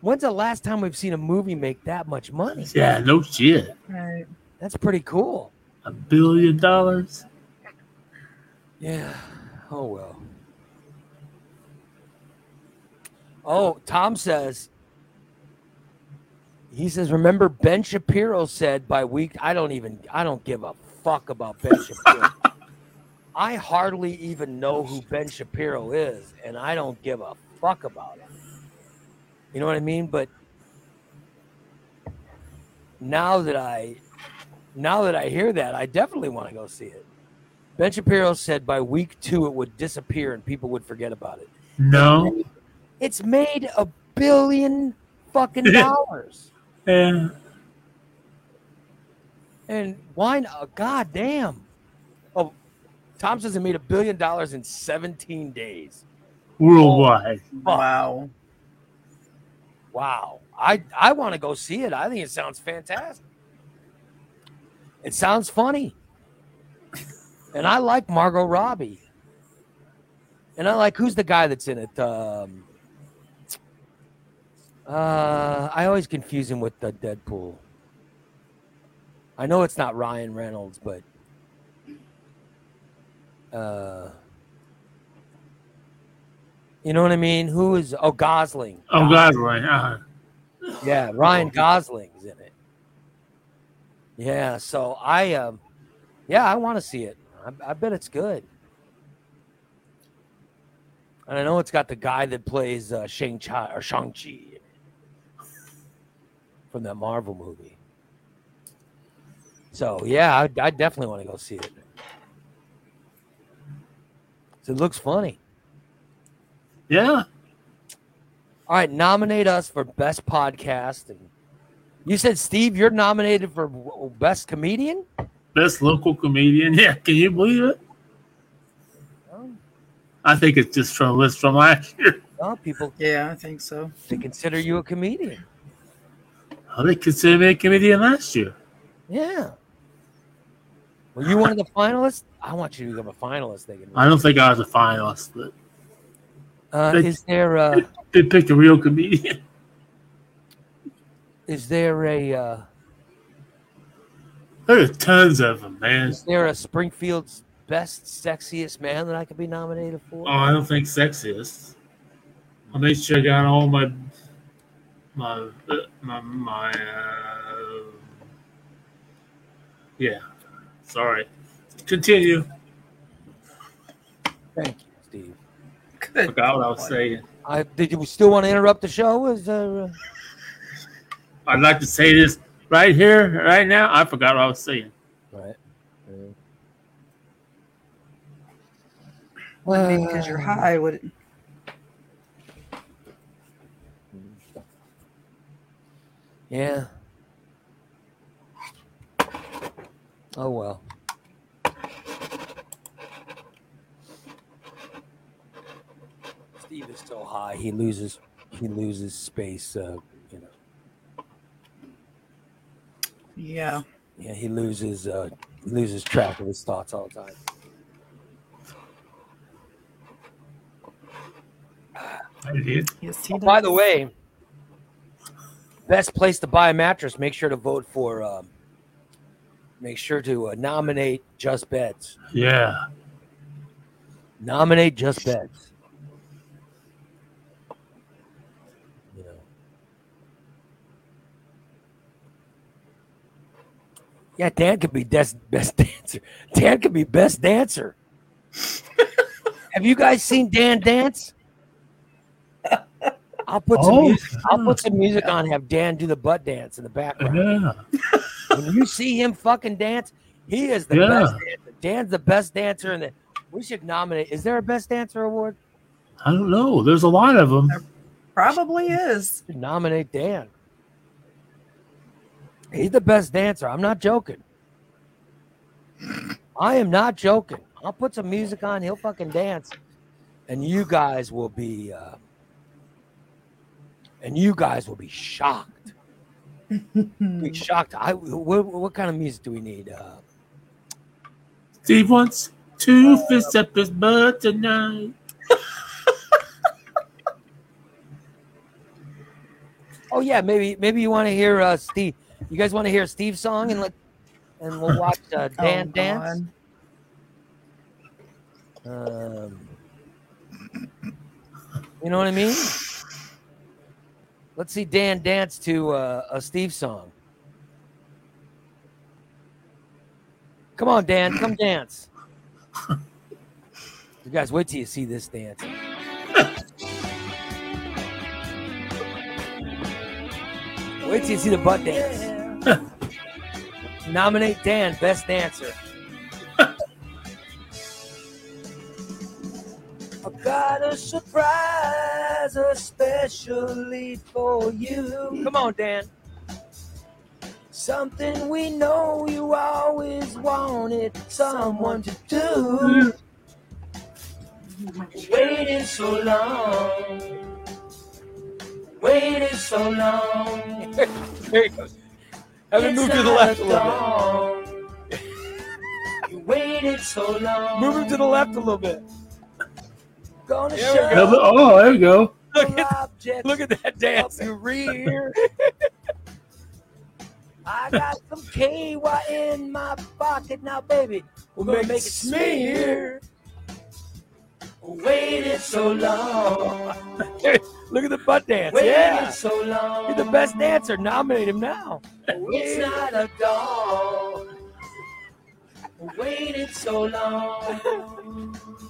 When's the last time we've seen a movie make that much money? Yeah, no shit. Right. That's pretty cool. A billion dollars. Yeah. Oh well. Oh, Tom says. He says, "Remember Ben Shapiro said by week. I don't even. I don't give a fuck about Ben Shapiro. <laughs> I hardly even know who Ben Shapiro is, and I don't give a fuck about him. You know what I mean? But now that I, now that I hear that, I definitely want to go see it. Ben Shapiro said by week two it would disappear and people would forget about it. No. It's made a billion fucking <laughs> dollars. Yeah. And why? not- Oh, God damn. Oh, Tom says it made a billion dollars in 17 days. Worldwide. Wow. Wow. I I want to go see it. I think it sounds fantastic. It sounds funny. And I like Margot Robbie. And I like who's the guy that's in it? Um, uh, I always confuse him with the Deadpool. I know it's not Ryan Reynolds, but uh, you know what I mean? Who is? Oh, Gosling. Oh Gosling, right. Uh, Yeah, Ryan Gosling's in it. Yeah, so I um yeah, I want to see it. I, I bet it's good. And I know it's got the guy that plays uh, Shang Chi or Shang Chi from that Marvel movie. So yeah, I, I definitely want to go see it. It looks funny. yeah. All right, nominate us for best podcast. And you said Steve, you're nominated for best comedian. Best local comedian. <laughs> Yeah. Can you believe it? I think it's just from a list from last year. Oh, people Yeah, I think so. they consider you a comedian. Oh, they considered me a comedian last year. Yeah. Were you one of the finalists? I want you to become a finalist. They can. I don't think I was a finalist, but Uh, is there uh, they picked a real comedian. is there a uh, There are tons of them, man. is there a Springfield's best sexiest man that I could be nominated for? Oh, I don't think sexiest. I made sure I got all my my uh, my my. Uh, yeah, sorry. Continue. Thank you, Steve. Good. Forgot what I was saying. I did you still want to interrupt the show? Is there? Uh, I'd like to say this right here, right now. I forgot what I was saying. right. Wouldn't because you're high, would it? Yeah. Oh well. Steve is so high he loses he loses space. Uh, you know, Yeah. yeah, he loses uh, loses track of his thoughts all the time. I did. Yes, he Oh, does. by the way, best place to buy a mattress. Make sure to vote for. Um, make sure to uh, nominate Just Beds. Yeah. Nominate Just Beds. You know. Yeah, Dan could be best best <laughs> dancer. Dan could be best dancer. <laughs> Have you guys seen Dan dance? I'll put some Oh, music. I'll put some music on. Have Dan do the butt dance in the background. Yeah. <laughs> when you see him fucking dance, he is the Yeah. best dancer. Dan's the best dancer, and we should nominate. Is there a best dancer award? I don't know. There's a lot of them. Probably is. nominate Dan. He's the best dancer. I'm not joking. I am not joking. I'll put some music on. He'll fucking dance, and you guys will be, uh, and you guys will be shocked. be <laughs> shocked. I what, what kind of music do we need? Uh, Steve wants two fists up his butt tonight. <laughs> oh yeah, maybe maybe you want to hear uh, Steve. You guys want to hear Steve's song and let, and we'll watch uh, <laughs> Dan Oh, dance. Um, you know what I mean? Let's see Dan dance to uh, a Steve song. Come on, Dan, come dance. You guys, wait till you see this dance. wait till you see the butt dance. Nominate Dan, best dancer. <laughs> I've got a surprise, especially for you. Come on, Dan. Something we know you always wanted someone to do. Waiting so long. Waited so long. <laughs> there he goes. Have him move to the left a little bit. you waited so long. Move him to the left a little bit. Gonna There we show Yeah, but- oh, there you go. Look at, look at that dance. Your rear. <laughs> I got some KY in my pocket now, baby. We're gonna make, it smear. Waited so long. <laughs> look at the butt dance. yeah. so long. You're the best dancer. Nominate him now. It's not a dog. Waited so long. <laughs>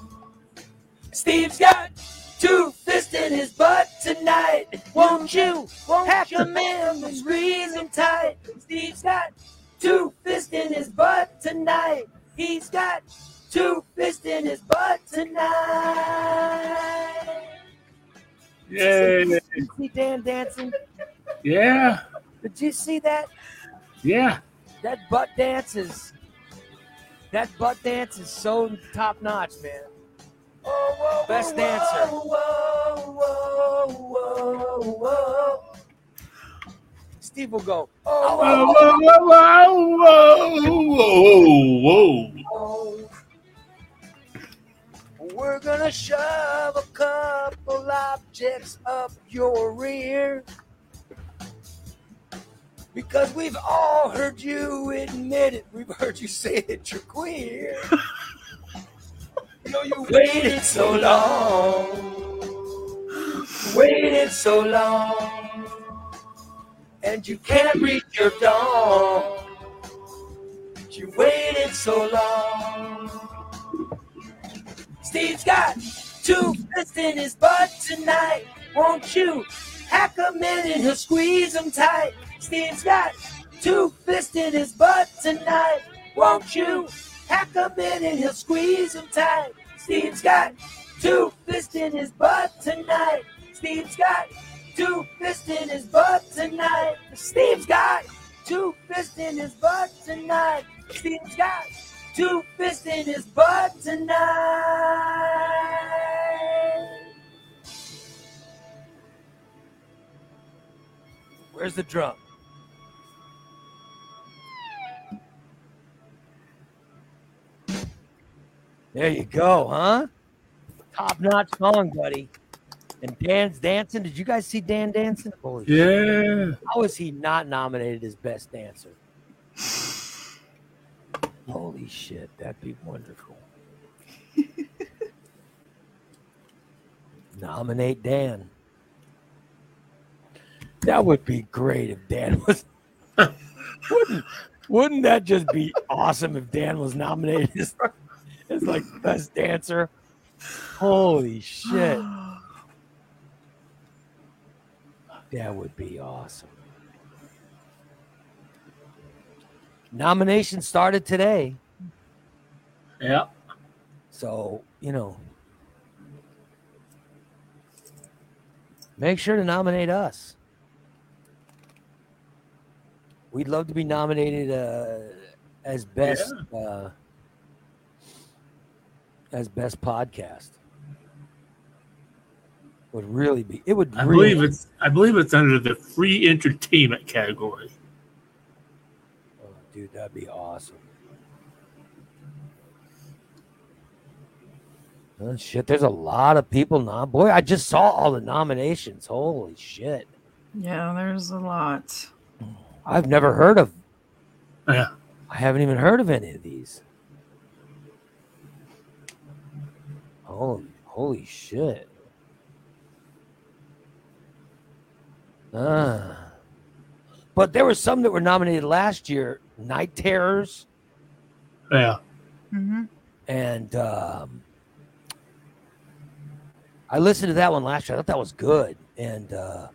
Steve's got two fists in his butt tonight. Won't you? Won't hack him in and squeeze him tight. Steve's got two fists in his butt tonight. He's got two fists in his butt tonight. Yeah. Did you see Dan dancing? Yeah. Did you see that? Yeah. That butt dance is that butt dance is so top notch, man. Best dancer. Steve will go. Whoa, whoa, whoa, whoa, whoa. We're gonna shove a couple objects up your rear. Because we've all heard you admit it. We've heard you say that you're queer. <laughs> you waited so long. Waited so long. And you can't reach your dawn. You waited so long. Steve's got two fists in his butt tonight. Won't you hack him in and he'll squeeze him tight? Steve's got two fists in his butt tonight. Won't you hack him in and he'll squeeze him tight? Steve's got two fists in his butt tonight. Steve's got two fists in his butt tonight. Steve's got two fists in his butt tonight. Steve's got two fists in his butt tonight. Where's the drum? There you go, huh? Top notch song, buddy. And Dan's dancing. Did you guys see Dan dancing? Holy shit. Yeah. How is he not nominated as best dancer? Holy shit, that'd be wonderful. <laughs> Nominate Dan. That would be great if Dan was. <laughs> wouldn't, wouldn't that just be awesome if Dan was nominated <laughs> as like best <laughs> dancer? Holy shit. <gasps> That would be awesome. Nomination started today. Yeah. So, you know, make sure to nominate us. We'd love to be nominated uh, as best uh, as best podcast. Would really be. It would. I really, believe it's I believe it's under the free entertainment category. Oh, dude, that'd be awesome. Oh, shit, there's a lot of people now. Boy, I just saw all the nominations. Holy shit. Yeah, there's a lot. I've never heard of Yeah. I haven't even heard of any of these. Holy holy shit. Ah. But there were some that were nominated last year. Night Terrors Yeah. Mm-hmm. and um, I listened to that one last year. I thought that was good. And uh,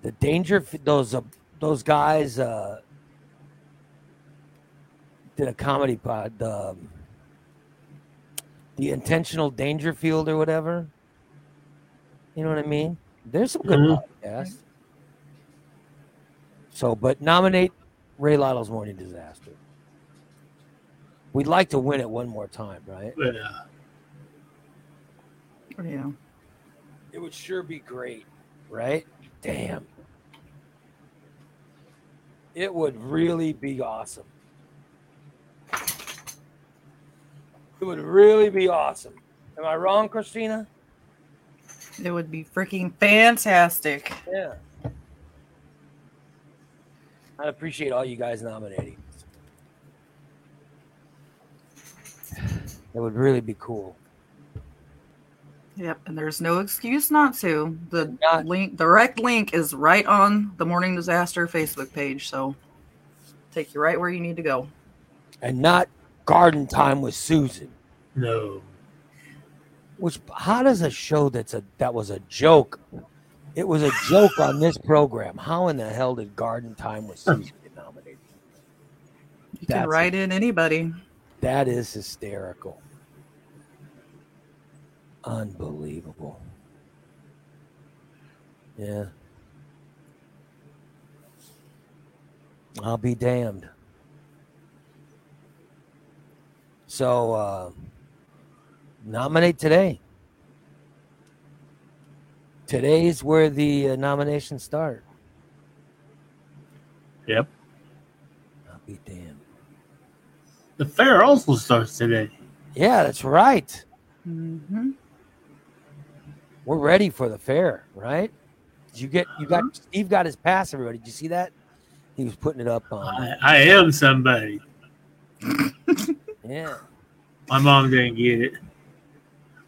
the danger, those uh, those guys uh, did a comedy pod, the the intentional danger field or whatever. You know what I mean? There's some good Mhm. podcasts. So, but nominate Ray Lytle's Morning Disaster. We'd like to win it one more time, right? Yeah. Yeah. It would sure be great, right? Damn. It would really be awesome. It would really be awesome. Am I wrong, Christina? It would be freaking fantastic. Yeah. I'd appreciate all you guys nominating. It would really be cool. Yep, and there's no excuse not to. The Not- link, direct link, is right on the Morning Disaster Facebook page, so take you right where you need to go. And not garden time with Susan. No. Which how does a show that's a that was a joke? It was a joke on this program. How in the hell did Garden Time with Susan get nominated? You That's can write in anybody. That is hysterical. Unbelievable. Yeah. I'll be damned. So, uh, nominate today. Today's where the uh, nominations start. Yep. I'll be damned. The fair also starts today. Yeah, that's right. Mm-hmm. We're ready for the fair, right? Did you get you got Steve got his pass, everybody. Did you see that? He was putting it up on I, I am somebody. <laughs> yeah. My mom didn't get it.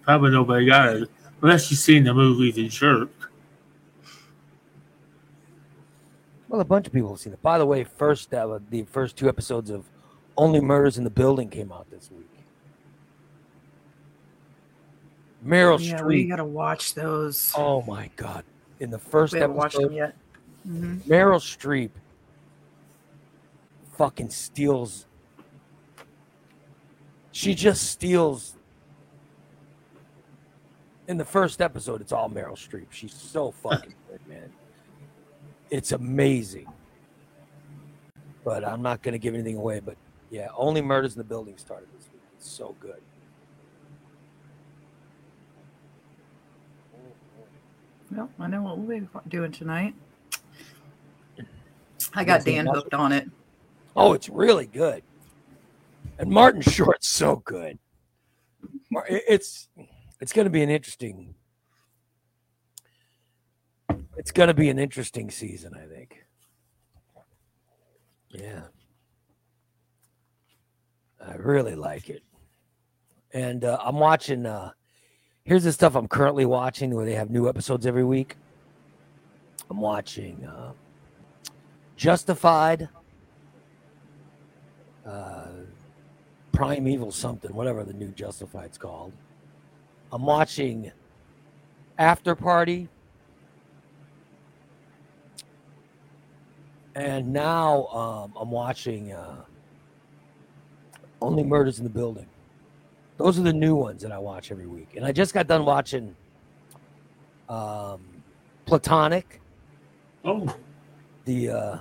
Probably nobody got it. Unless you've seen the movie The Jerk. Well, a bunch of people have seen it. By the way, first uh, the first two episodes of Only Murders in the Building came out this week. Meryl Yeah, we gotta watch those. Oh my god! In the first we haven't watched them episode, yet. hmm Meryl Streep fucking steals. She just steals. In the first episode, it's all Meryl Streep. She's so fucking good, man. It's amazing. But I'm not going to give anything away. But yeah, only Murders in the Building started this week. It's so good. Well, I know what we'll be doing tonight. I got Dan hooked on it. Oh, it's really good. And Martin Short's so good. It's it's going to be an interesting. It's going to be an interesting season, I think. Yeah. I really like it. And uh, I'm watching uh here's the stuff I'm currently watching where they have new episodes every week. I'm watching uh, Justified uh, Primeval something, whatever the new Justified's called. I'm watching After Party. And now um, I'm watching uh, Only Murders in the Building. Those are the new ones that I watch every week. And I just got done watching um, Platonic, Oh, the uh,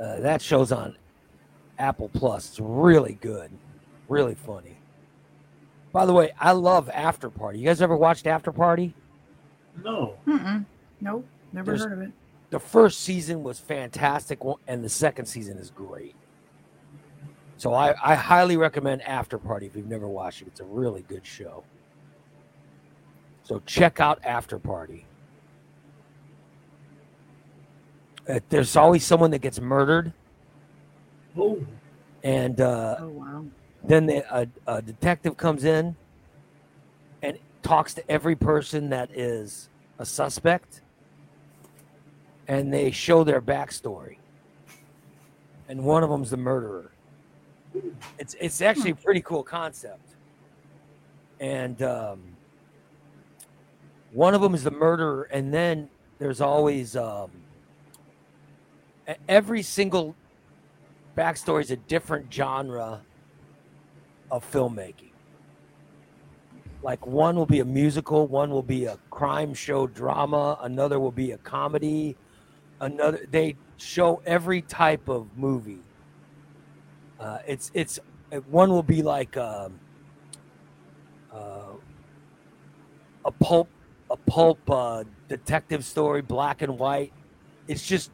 uh, that show's on Apple Plus. It's really good, really funny. By the way, I love After Party. You guys ever watched After Party? no. Mm-mm. Nope, never There's- heard of it. The first season was fantastic, and the second season is great. So I, I highly recommend After Party if you've never watched it. It's a really good show. So check out After Party. Uh, there's always someone that gets murdered, Oh, and uh, Oh wow. then the, a, a detective comes in and talks to every person that is a suspect and they show their backstory. And one of them's the murderer. It's it's actually a pretty cool concept. And um, one of them is the murderer and then there's always um, every single backstory is a different genre of filmmaking. Like one will be a musical, one will be a crime show drama, another will be a comedy, another. They show every type of movie. Uh, it's it's one will be like um, uh, a pulp a pulp uh, detective story, black and white. It's just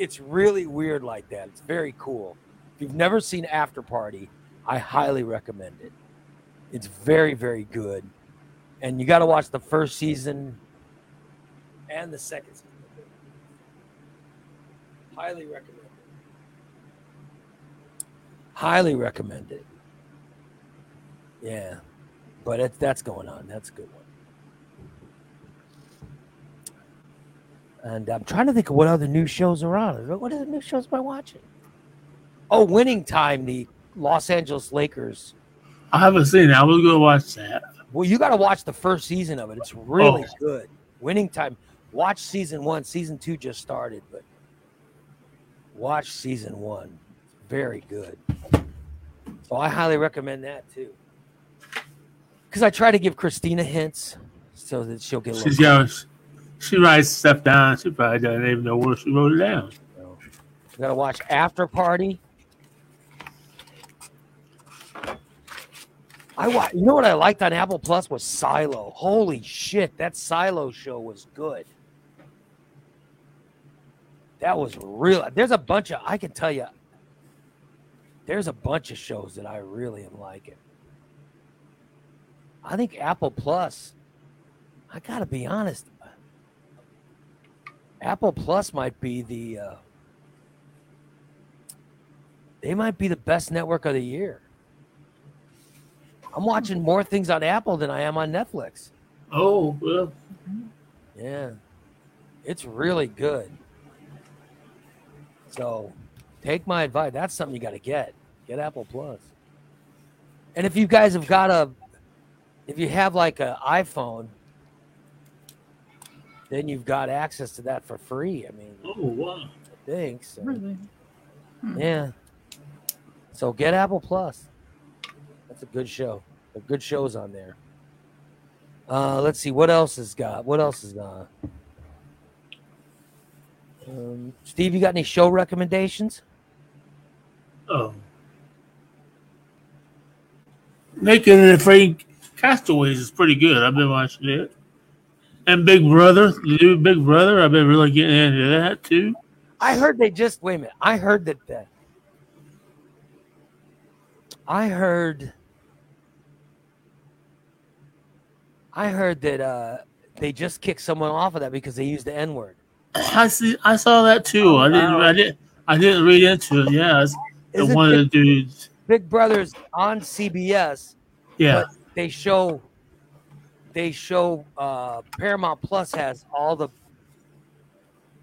it's really weird like that. It's very cool. If you've never seen After Party, I highly recommend it. It's very very good, and you got to watch the first season and the second season. Highly recommend it. Highly recommend it. Yeah, but it, that's going on. That's a good one. And I'm trying to think of what other new shows are on. What other new shows am I watching? Oh, Winning Time, the Los Angeles Lakers. I haven't seen it. I was gonna watch that. Well, you got to watch the first season of it. It's really Oh. good. Winning Time. Watch season one. Season two just started, but watch season one. Very good. So I highly recommend that too. Because I try to give Christina hints so that she'll get. She's got she writes stuff down. She probably doesn't even know where she wrote it down. You got to watch After Party. I wa- You know what I liked on Apple Plus was Silo. Holy shit, that Silo show was good. That was real. There's a bunch of I can tell you. There's a bunch of shows that I really am liking. I think Apple Plus. I gotta be honest. Apple Plus might be the. Uh, they might be the best network of the year. I'm watching more things on Apple than I am on Netflix. Oh well, Yeah. It's really good. So take my advice. That's something you got to get. Get Apple Plus. And if you guys have got a, if you have like an iPhone, then you've got access to that for free. I mean, oh wow. I think so. Really? Yeah. So get Apple Plus. That's a good show. A good shows on there. Uh, let's see what else has got. What else is on? Um, Steve, you got any show recommendations? Oh. Naked and Afraid Castaways is pretty good. I've been watching it. And Big Brother, the new Big Brother, I've been really getting into that too. I heard they just wait a minute. I heard that the, I heard I heard that uh they just kicked someone off of that because they used the N word. I see. I saw that too. Oh, I didn't. wow. I didn't. I didn't read into it. Yeah, it's one of the dudes. Big Brother's on CBS, Yeah. but they show they show uh Paramount Plus has all the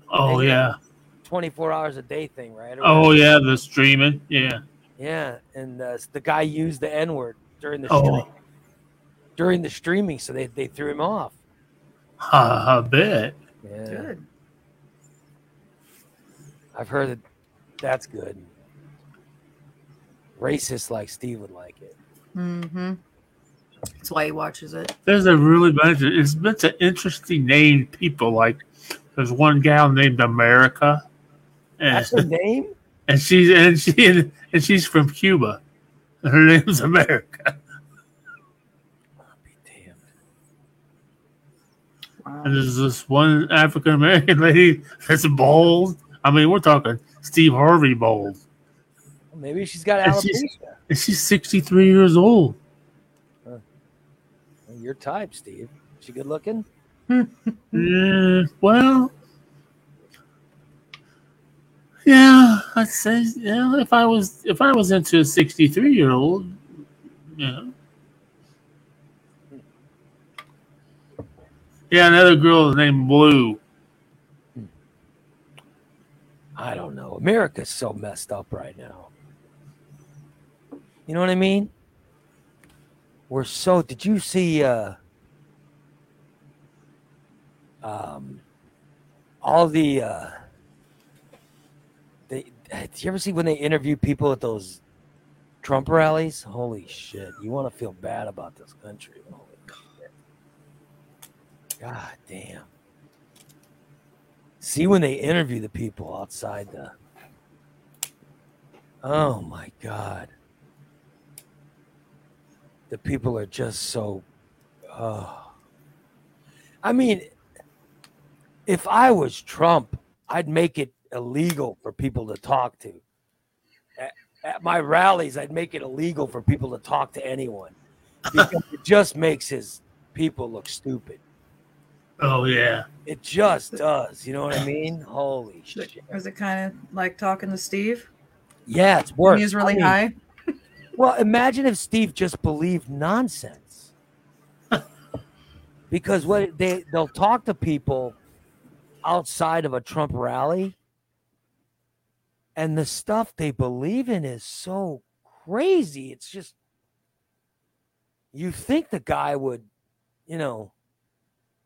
Oh yeah. 24 hours a day thing, right? Or Oh whatever. yeah. The streaming. Yeah. yeah, and uh, the guy used the N word during the show, Oh, during the streaming, so they they threw him off. I, I bet. Yeah. Good. I've heard that that's good. Racist like Steve would like it. Mm-hmm. That's why he watches it. There's a really bunch. Of, it's a bunch of interesting named people. Like there's one gal named America, and, That's her name? <laughs> and she's and she and she's from Cuba. Her name's America. I'll be damned. Wow. And there's this one African American <laughs> lady that's bald. I mean, we're talking Steve Harvey bald. Well, maybe she's got And she's- alopecia. And she's 63 years old. Your type, Steve. Is She good looking? <laughs> Yeah, well, yeah, I'd say yeah. If I was if I was into a 63 year old, yeah. Yeah, another girl named Blue. I don't know. America's so messed up right now. You know what I mean? We're so did you see uh um all the uh they did you ever see when they interview people at those Trump rallies? Holy shit. You want to feel bad about this country. Holy. God damn. see when they interview the people outside the. Oh my God. The people are just so. Oh. I mean, if I was Trump, I'd make it illegal for people to talk to. At, at my rallies, I'd make it illegal for people to talk to anyone <laughs> because it just makes his people look stupid. Oh yeah. It just does. You know what I mean? Holy shit. Is it kind of like talking to Steve? Yeah, it's When worse. he's really I mean, high. Well, imagine if Steve just believed nonsense. <laughs> because what they they'll talk to people outside of a Trump rally and the stuff they believe in is so crazy. It's just you think the guy would, you know,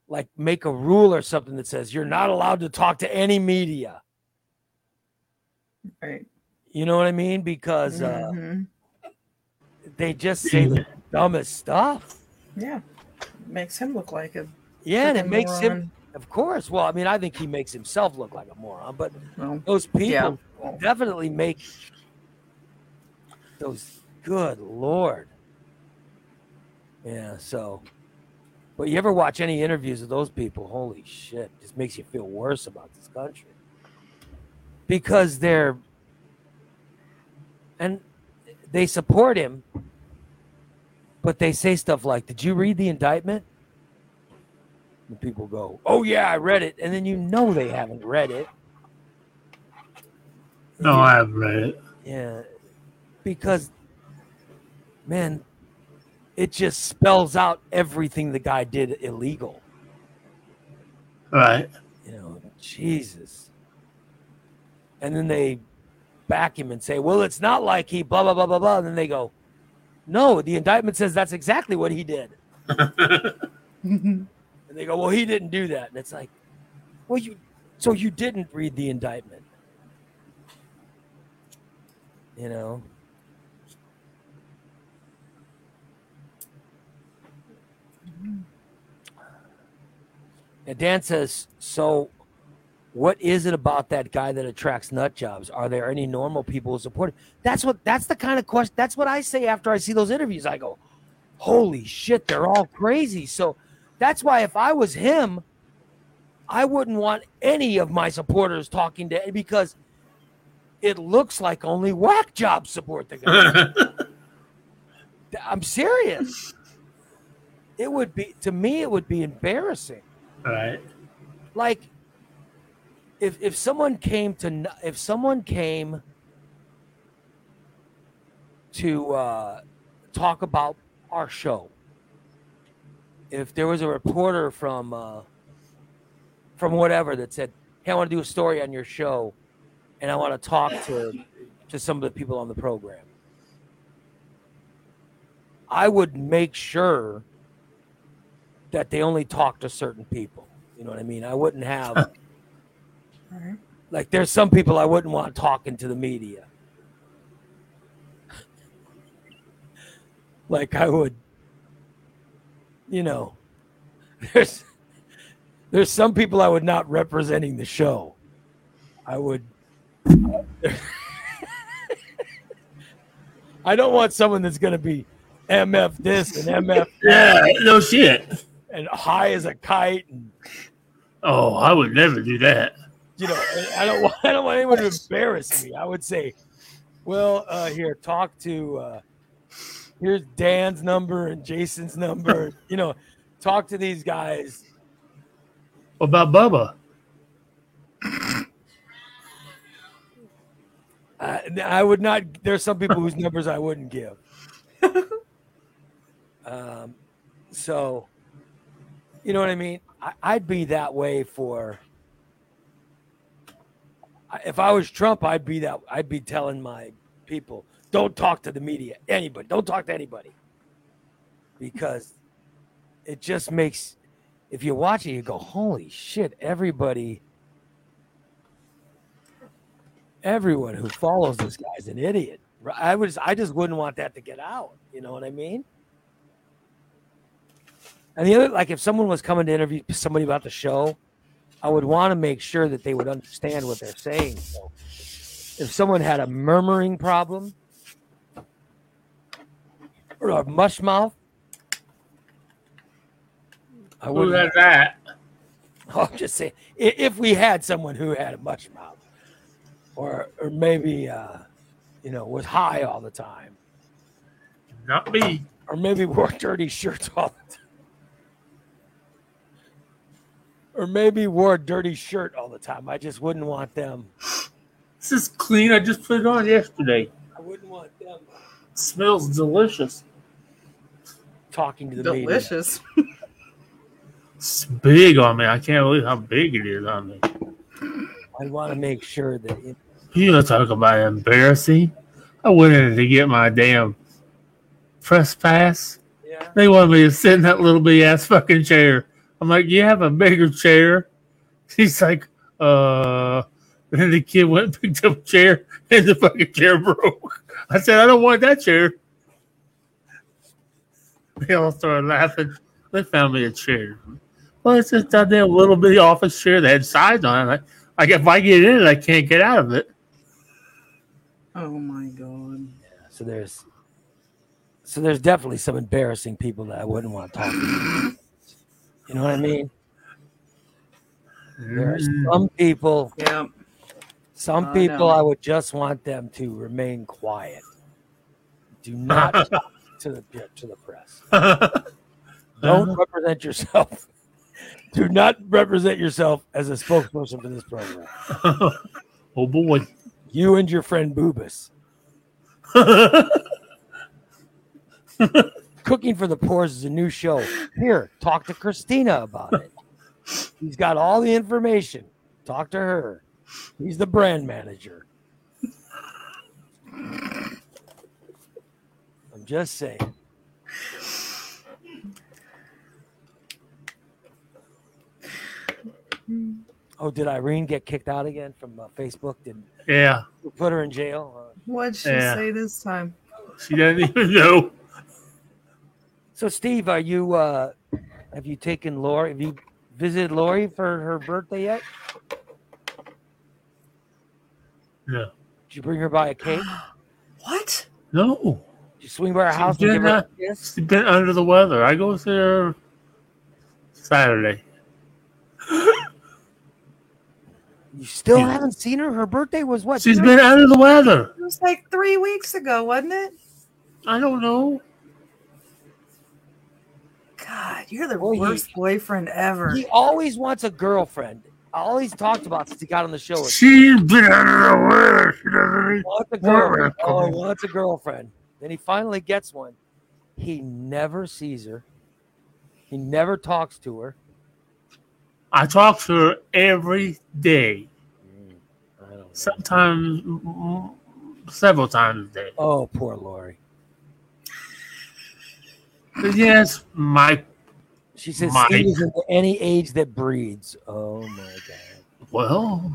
like make a rule or something that says you're not allowed to talk to any media. Right. You know what I mean? Because uh, Mhm. They just say the <laughs> dumbest stuff. Yeah. Makes him look like a Yeah, and it freaking makes him, of course. Well, I mean, I think he makes himself look like a moron, but Well, those people Yeah. definitely make those. Good lord. Yeah. So, but you ever watch any interviews of those people? Holy shit! Just makes you feel worse about this country because they're and they support him, but they say stuff like, "Did you read the indictment?" And people go, "Oh yeah, I read it," and then you know they haven't read it. No, I haven't read it. Yeah, because man, it just spells out everything the guy did illegal. Right. You know, Jesus. And then they back him and say, "Well, it's not like he blah blah blah blah blah." And then they go, "No, the indictment says that's exactly what he did." <laughs> And they go, "Well, he didn't do that." And it's like, "Well, you so you didn't read the indictment." You know. Mm-hmm. And Dan says, "So, what is it about that guy that attracts nut jobs? Are there any normal people who support it?" That's what. That's the kind of question. That's what I say after I see those interviews. I go, "Holy shit, they're all crazy." So, that's why if I was him, I wouldn't want any of my supporters talking to because it looks like only whack jobs support the guy. <laughs> I'm serious. It would be to me. It would be embarrassing right. like if if someone came to if someone came to uh, talk about our show if there was a reporter from uh, from whatever that said hey i want to do a story on your show and i want to talk to to some of the people on the program i would make sure that they only talk to certain people. You know what i mean? I wouldn't have Alright. like there's some people I wouldn't want talking to the media. <laughs> like I would you know <laughs> there's there's some people I would not representing the show. I would <laughs> I don't want someone that's going to be MF this and MF Yeah. No shit. and high as a kite and Oh, I would never do that. You know, I don't want I don't want anyone to embarrass me. I would say, well, uh, here, talk to uh, here's Dan's number and Jason's number. <laughs> You know, talk to these guys. About Bubba? Uh, I would not. There's some people whose numbers I wouldn't give. <laughs> um, so, you know what I mean. I, I'd be that way for. If I was Trump, I'd be that. I'd be telling my people, don't talk to the media, anybody. Don't talk to anybody, because it just makes. If you watch it, you go, "Holy shit!" Everybody everyone who follows this guy's an idiot. I was I just wouldn't want that to get out. You know what I mean? And the other like if someone was coming to interview somebody about the show I would want to make sure that they would understand what they're saying. So if someone had a murmuring problem or a mush mouth, I Who would. had that? <laughs> I'm just i- if we had someone who had a mush mouth, or or maybe uh, you know was high all the time, Not me. or maybe wore dirty shirts all the time, or maybe wore a dirty shirt all the time. I just wouldn't want them. This is clean. I just put it on yesterday. I wouldn't want them smells delicious. talking to the media. Delicious. It's big on me. I can't believe how big it is on me. I want to make sure that it, You gonna talk about embarrassing? I went in to get my damn press pass. yeah. They wanted me to sit in that little bitty ass fucking chair. I'm like, you have a bigger chair? <laughs> He's like, uh. <laughs> And then the kid went and picked up a chair, <laughs> and the fucking chair broke. I said, I don't want that chair. They all started laughing. They found me a chair. Well, it's just that damn little bitty office chair that had sides on it. Like, like if I get in it, I can't get out of it. Oh my god. Yeah, So there's so there's definitely some embarrassing people that I wouldn't want to talk to. You know what I mean? There are Mm. some people, Yeah. some Oh, people no. I would just want them to remain quiet. Do not <laughs> talk to the to the press. Don't <laughs> represent yourself. <laughs> Do not represent yourself as a spokesperson for this program. oh boy. You and your friend Boobus. Cooking for the Poors is a new show. Here, talk to Christina about it. He's got all the information. Talk to her. He's the brand manager. I'm just saying. Oh, did Irene get kicked out again from uh, Facebook? Did yeah, we put her in jail? Uh, What'd she Yeah. say this time? she doesn't even know. So, Steve, are you? uh Have you taken Lori? Have you visited Lori for her birthday yet? No, Did you bring her by a cake? <gasps> What? no. Did you swing by her She house and did give her a not. kiss? She's been under the weather. I go there Saturday. <gasps> You still Yeah. haven't seen her. Her birthday was what? She's been under the weather. It was like three weeks ago, wasn't it? I don't know. God, you're the Well, he- worst boyfriend ever. He always wants a girlfriend. All he's talked about since he got on the show is She's been under the weather. She doesn't he wants a girlfriend. Oh, he wants a girlfriend. Then he finally gets one. He never sees her. He never talks to her. I talk to her every day, I don't know. sometimes mm, several times a day. Oh, poor Lori. But yes, my She says My- Steve is into any age that breeds. Oh my god. well,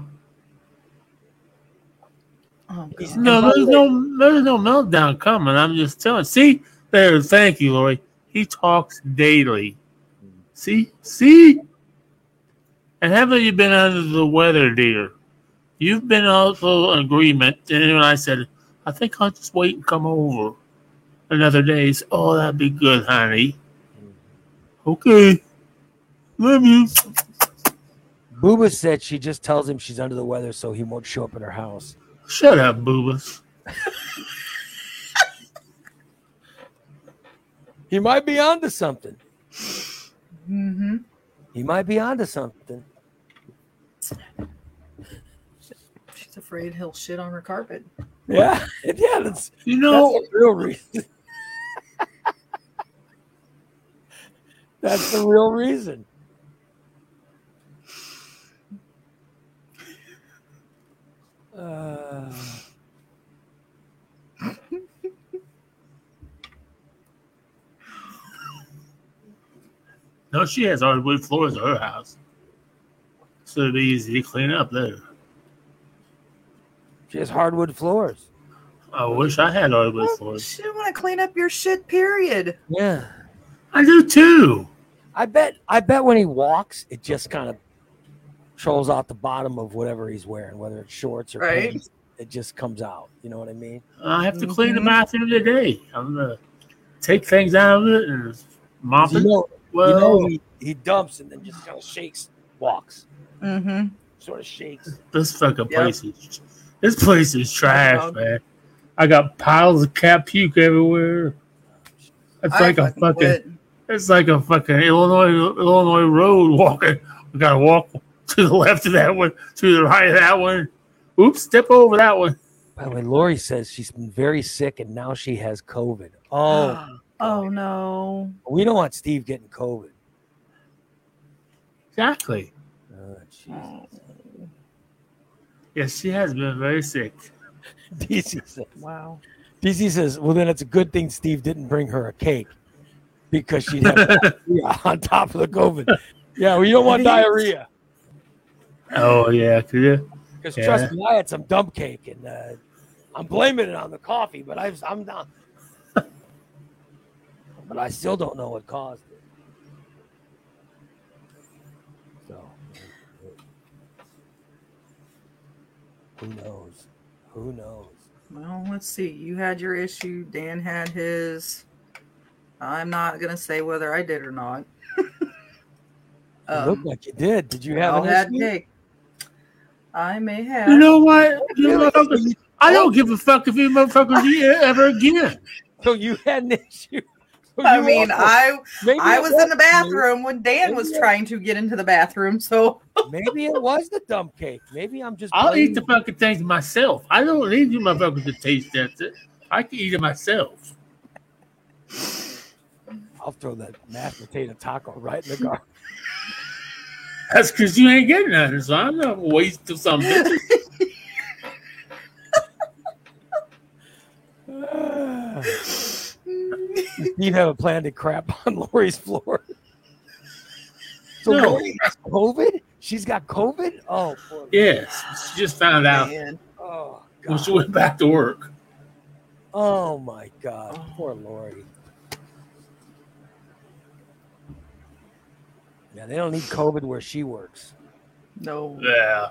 oh, God. no, there's no, there's no meltdown coming. I'm just telling. See, there. Thank you, Lori. He talks daily. See, see. And haven't you been under the weather, dear? You've been also in agreement. And when I said, I think I'll just wait and come over another day. He said, oh, that'd be good, honey. Okay. Love you. Booba said she just tells him she's under the weather so he won't show up at her house. Shut up, boobas. <laughs> He might be onto something. Mm-hmm. He might be onto something. She's afraid he'll shit on her carpet. Yeah, <laughs> yeah, that's You that's know, the real reason. That's the real reason. Uh, no, she has hardwood floors at her house. So it'd be easy to clean up there. she has hardwood floors. I wish I had hardwood Well, floors. she didn't want to clean up your shit, period. Yeah, I do too. I bet. I bet when he walks, it just kind of trolls out the bottom of whatever he's wearing, whether it's shorts or Right. pants. It just comes out. You know what I mean? I have to clean the Mhm. bathroom today. I'm gonna take things out of it and mop You it. know, Well, you know he, he dumps and then just kind of shakes, walks, Mm-hmm. sort of shakes. this fucking Yep. place is this place is trash, man. I got piles of cat puke everywhere. It's I like a fucking fucking quit. It's like a fucking Illinois Illinois road walking. We gotta walk to the left of that one, to the right of that one. Oops, step over that one. By the way, Lori says she's been very sick and now she has COVID. Oh, <gasps> Oh no. we don't want Steve getting COVID. Exactly. Oh, jeez. Yes, she has been very sick. DC says, <laughs> Wow. DC says, well, then it's a good thing Steve didn't bring her a cake because she'd have diarrhea <laughs> on top of the COVID. Yeah, well, you don't want diarrhea. oh yeah, could you? Because Yeah. trust me, I had some dump cake and uh, I'm blaming it on the coffee, but I, I'm not. but I still don't know what caused it. So, who knows? Who knows? Well, let's see. You had your issue. Dan had his. I'm not gonna say whether I did or not. <laughs> It um, looked like you did. Did you have I'll an have issue? cake. I may have. <laughs> You know what? You motherfuckers, I don't give a fuck if you motherfuckers eat it ever again. <laughs> So you had an issue. So I you mean, I maybe I it was in the you. bathroom when Dan was it- trying to get into the bathroom. So Maybe it was the dump cake. Maybe I'm just. I'll eat the fucking things myself. I don't need you motherfuckers to taste that. I can eat it myself. I'll throw that mashed potato taco right in the garbage. <laughs> That's because you ain't getting nothing, so I'm not wasting some bitches. <laughs> You'd have a plan to crap on Lori's floor. So No. Lori has COVID? She's got COVID? Oh, poor Yes, she just found out man, Oh, when she went back to work. Oh, my God. Poor Lori. Yeah, they don't need COVID where she works. no. Yeah.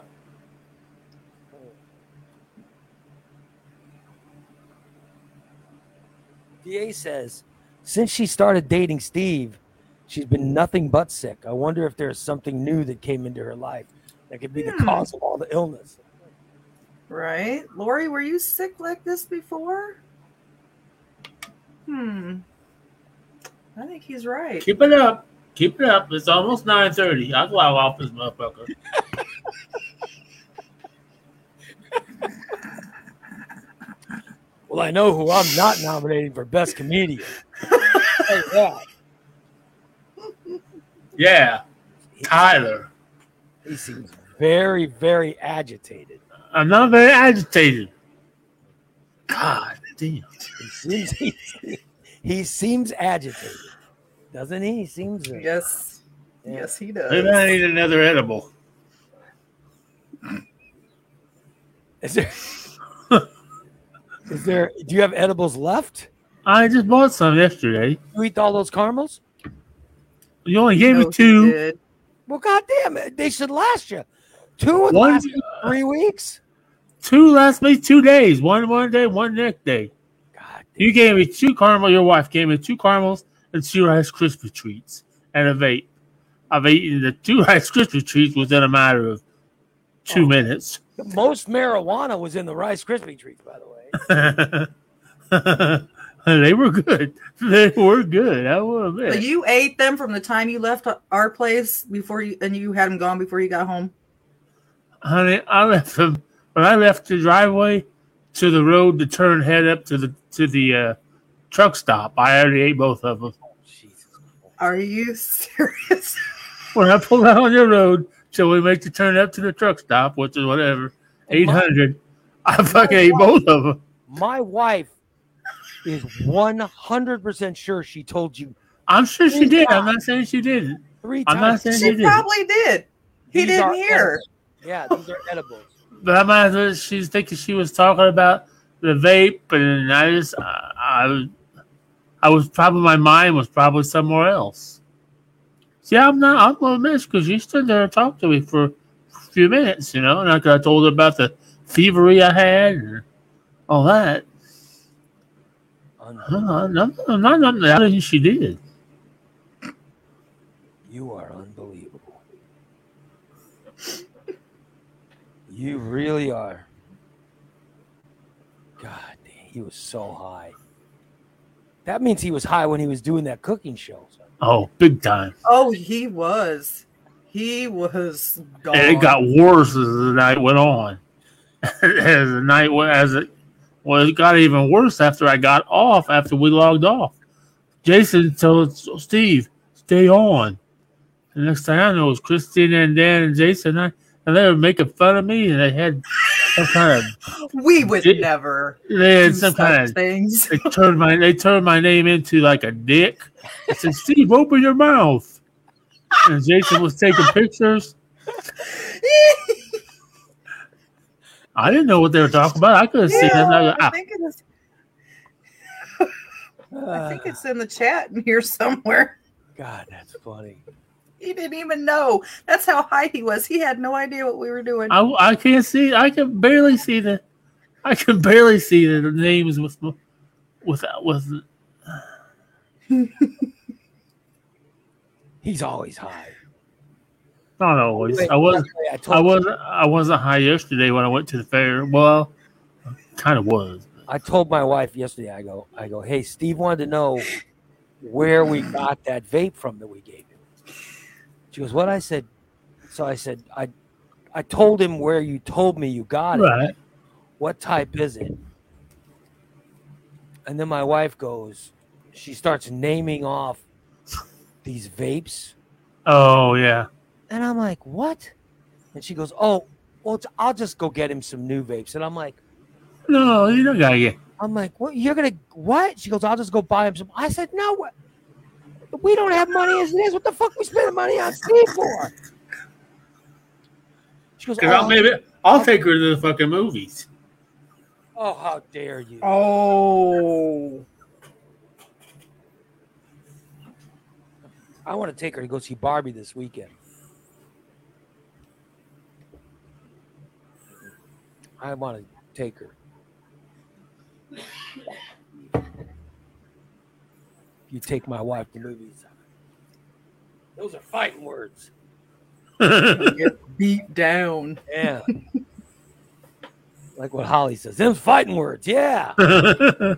DA says, since she started dating Steve, she's been nothing but sick. I wonder if there's something new that came into her life that could be the Hmm. cause of all the illness. Right, Lori, were you sick like this before? Hmm. I think he's right. Keep it up. Keep it up. It's almost 9.30. I'll go out off this motherfucker. Well, I know who I'm not nominating for best comedian. Hey, yeah, Yeah, Tyler. he seems very, very agitated. I'm not very agitated. God damn. He seems <laughs> he, he seems agitated, doesn't he? He seems. uh, Yes. yeah. Yes, he Maybe does. I need another edible. Is there? Is there? Do you have edibles left? I just bought some yesterday. You eat all those caramels? You only gave No, me two. did. Well, goddamn it, they should last you. Two would One- last you three weeks. Two last me two days. One one day, one next day. God, You gave me two caramel. Your wife gave me two caramels and two Rice Krispie treats and a vape. I've eaten the two <laughs> Rice Krispie treats within a matter of two Oh. minutes. the most marijuana was in the Rice Krispie treats, by the way. <laughs> they were good. <laughs> They were good. I will So you ate them from the time you left our place before you, and you had them gone before you got home. Honey, I left them when I left the driveway to the road to turn head up to the to the uh, truck stop. I already ate both of them. Jesus. Are you <laughs> serious? When I pulled out on your road, so we make the turn up to the truck stop, which is whatever eight hundred. I fucking ate both of them. My wife is 100% sure she told you I'm sure she did. I'm not saying she didn't. three I'm not times. saying she she did. probably did. He These didn't hear. edibles. Yeah, these are edibles. But I might as well, she's thinking she was talking about the vape, and I just, I, I, I was probably, my mind was probably somewhere else. See, I'm not, I'm gonna miss because you stood there and talked to me for a few minutes, you know, and I, I told her about the thievery I had and all that. No, no, not nothing that she did. You are unbelievable. You really are. God, he was so high. That means he was high when he was doing that cooking show. Oh, big time. Oh, he was. He was gone. And it got worse as the night went on. <laughs> as the night went, as it well, it got even worse after I got off. After we logged off, Jason told Steve, "Stay on." The next thing I know, it was Christina and Dan and Jason, and, I, and they were making fun of me, and they had some kind of we would Did- never they had some kind of things. they turned my they turned my name into like a dick. I said, Steve, open your mouth. And Jason was taking pictures. I didn't know what they were talking about. I couldn't see them. I was Yeah, like, I "Ah." think it is. I think it's in the chat in here somewhere. God, that's funny. He didn't even know. That's how high he was. He had no idea what we were doing. I, I can't see. I can barely see the. I can barely see the names with with with. <laughs> He's always high. Not always. Wait, I was. yesterday I told I was. I wasn't high yesterday when I went to the fair. Well, kind of was. I told my wife yesterday. I go, I go. Hey, Steve wanted to know where we got that vape from that we gave him. She goes, "What?" I said. So I said, "I, I told him where you told me you got it. Right. What type is it?" And then my wife goes, she starts naming off these vapes, Oh yeah. and I'm like, "What?" And she goes, "Oh, well, I'll just go get him some new vapes." And I'm like. No, you don't gotta get. I'm like, what? You're gonna what? She goes, I'll just go buy him some. I said, no, We don't have money as it is. What the fuck we spending money on Steve for? She goes, I'll oh, maybe I'll take her to the fucking movies. oh, how dare you? Oh, I want to take her to go see Barbie this weekend. I want to take her. You take my wife to movies. Those are fighting words. <laughs> get beat down. Yeah. like what Holly says. Them fighting words. Yeah. <laughs>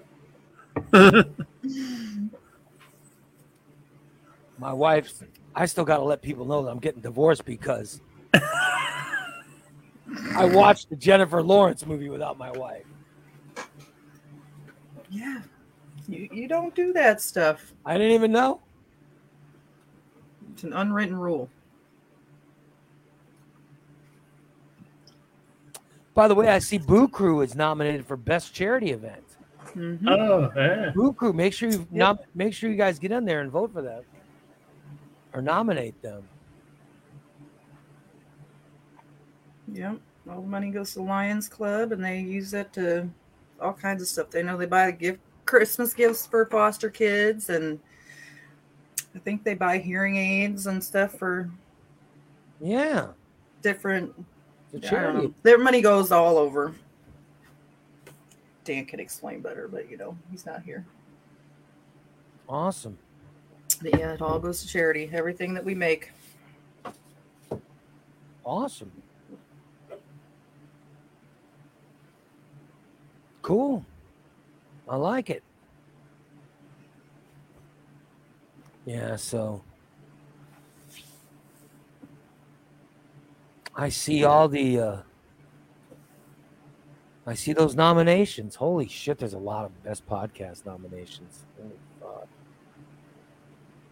My wife's I still gotta let people know that I'm getting divorced because I watched the Jennifer Lawrence movie without my wife. Yeah, you you don't do that stuff. I didn't even know. It's an unwritten rule. By the way, I see Boo Crew is nominated for Best Charity Event. Mhm. oh yeah. Boo Crew, make sure you nom- make sure you guys get in there and vote for them. Or nominate them. Yep. All the money goes to Lions Club, and they use that to all kinds of stuff. They know they buy a gift Christmas gifts for foster kids, and I think they buy hearing aids and stuff for Yeah. different. It's a I don't charity. Their money goes all over. Dan can explain better, but you know he's not here. Awesome. But yeah, it all goes to charity. Everything that we make. Awesome. Cool. I like it. Yeah, so I see all the uh I see those nominations. Holy shit, there's a lot of best podcast nominations.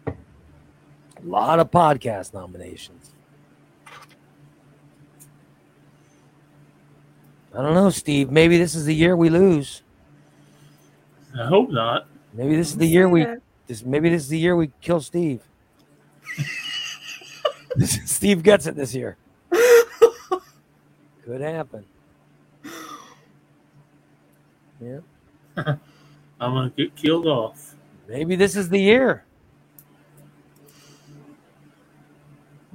A lot of podcast nominations. I don't know, Steve. Maybe this is the year we lose. I hope not. Maybe this is the year we this maybe this is the year we kill Steve. <laughs> Steve gets it this year. Could happen. Yeah. <laughs> I'm gonna get killed off. Maybe this is the year.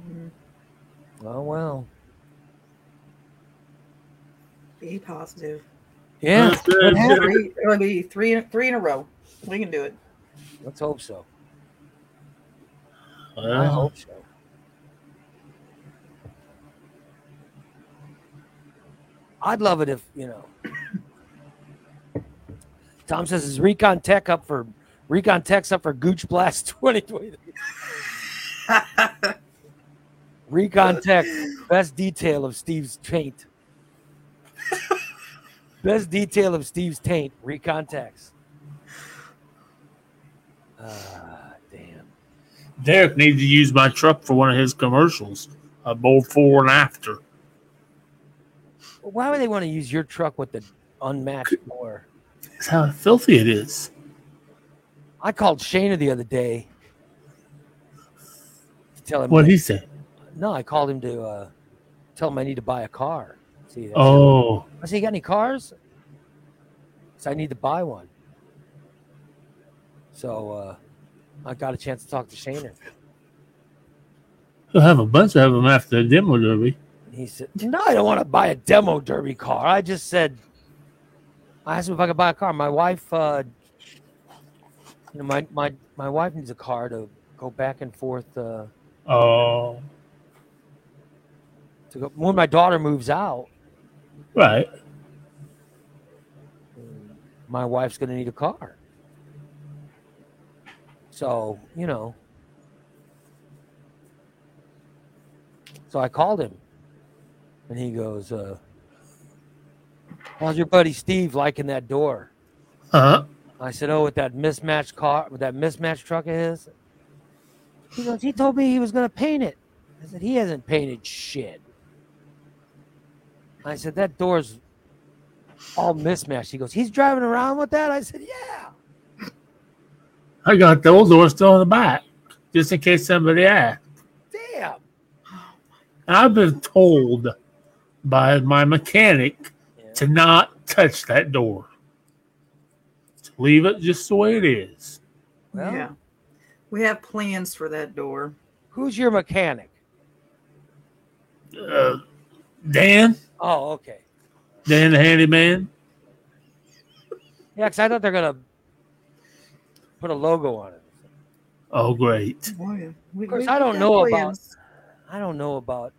Mhm. Oh well. Be positive. Yeah, That's good. Three, it'll be three, three in a row. We can do it. let's hope so. I hope so. I'd love it if you know. <coughs> Tom says, "Is Recon Tech up for Recon Tech's up for Gooch Blast <laughs> 2023?" <laughs> Recon Tech, best detail of Steve's taint. Best detail of Steve's taint. Recon Tech's. Ah, damn. Derek needs to use my truck for one of his commercials. A bold fore and after. Why would they want to use your truck with the unmatched door? That's how filthy it is. I called Shana the other day to tell him. What did he said. no, I called him to uh, tell him I need to buy a car. See, Oh, I said, "You got any cars?" So I need to buy one. So uh, I got a chance to talk to Shayna. he'll have a bunch of them after the demo derby. He said, No, I don't want to buy a demo derby car. I just said, I asked him if I could buy a car. My wife, uh, you know, my, my, my wife needs a car to go back and forth. Uh, Oh, to go, when my daughter moves out, right. my wife's going to need a car. So, you know. So I called him and he goes, uh, How's your buddy Steve liking that door? Huh? I said, "Oh, with that mismatched car, with that mismatched truck of his." He goes, "He told me he was going to paint it." I said, "He hasn't painted shit." I said, "That door's all mismatched." He goes, "He's driving around with that." I said, "Yeah." I got the old door still in the back, just in case somebody asked. Damn. And I've been told by my mechanic Yeah. to not touch that door. To leave it just the way it is. Well, yeah. We have plans for that door. who's your mechanic? Uh, Dan, Oh, okay. Dan the handyman. Yeah, because I thought they're gonna put a logo on it. Oh, great. Of course, I don't know about- I don't know about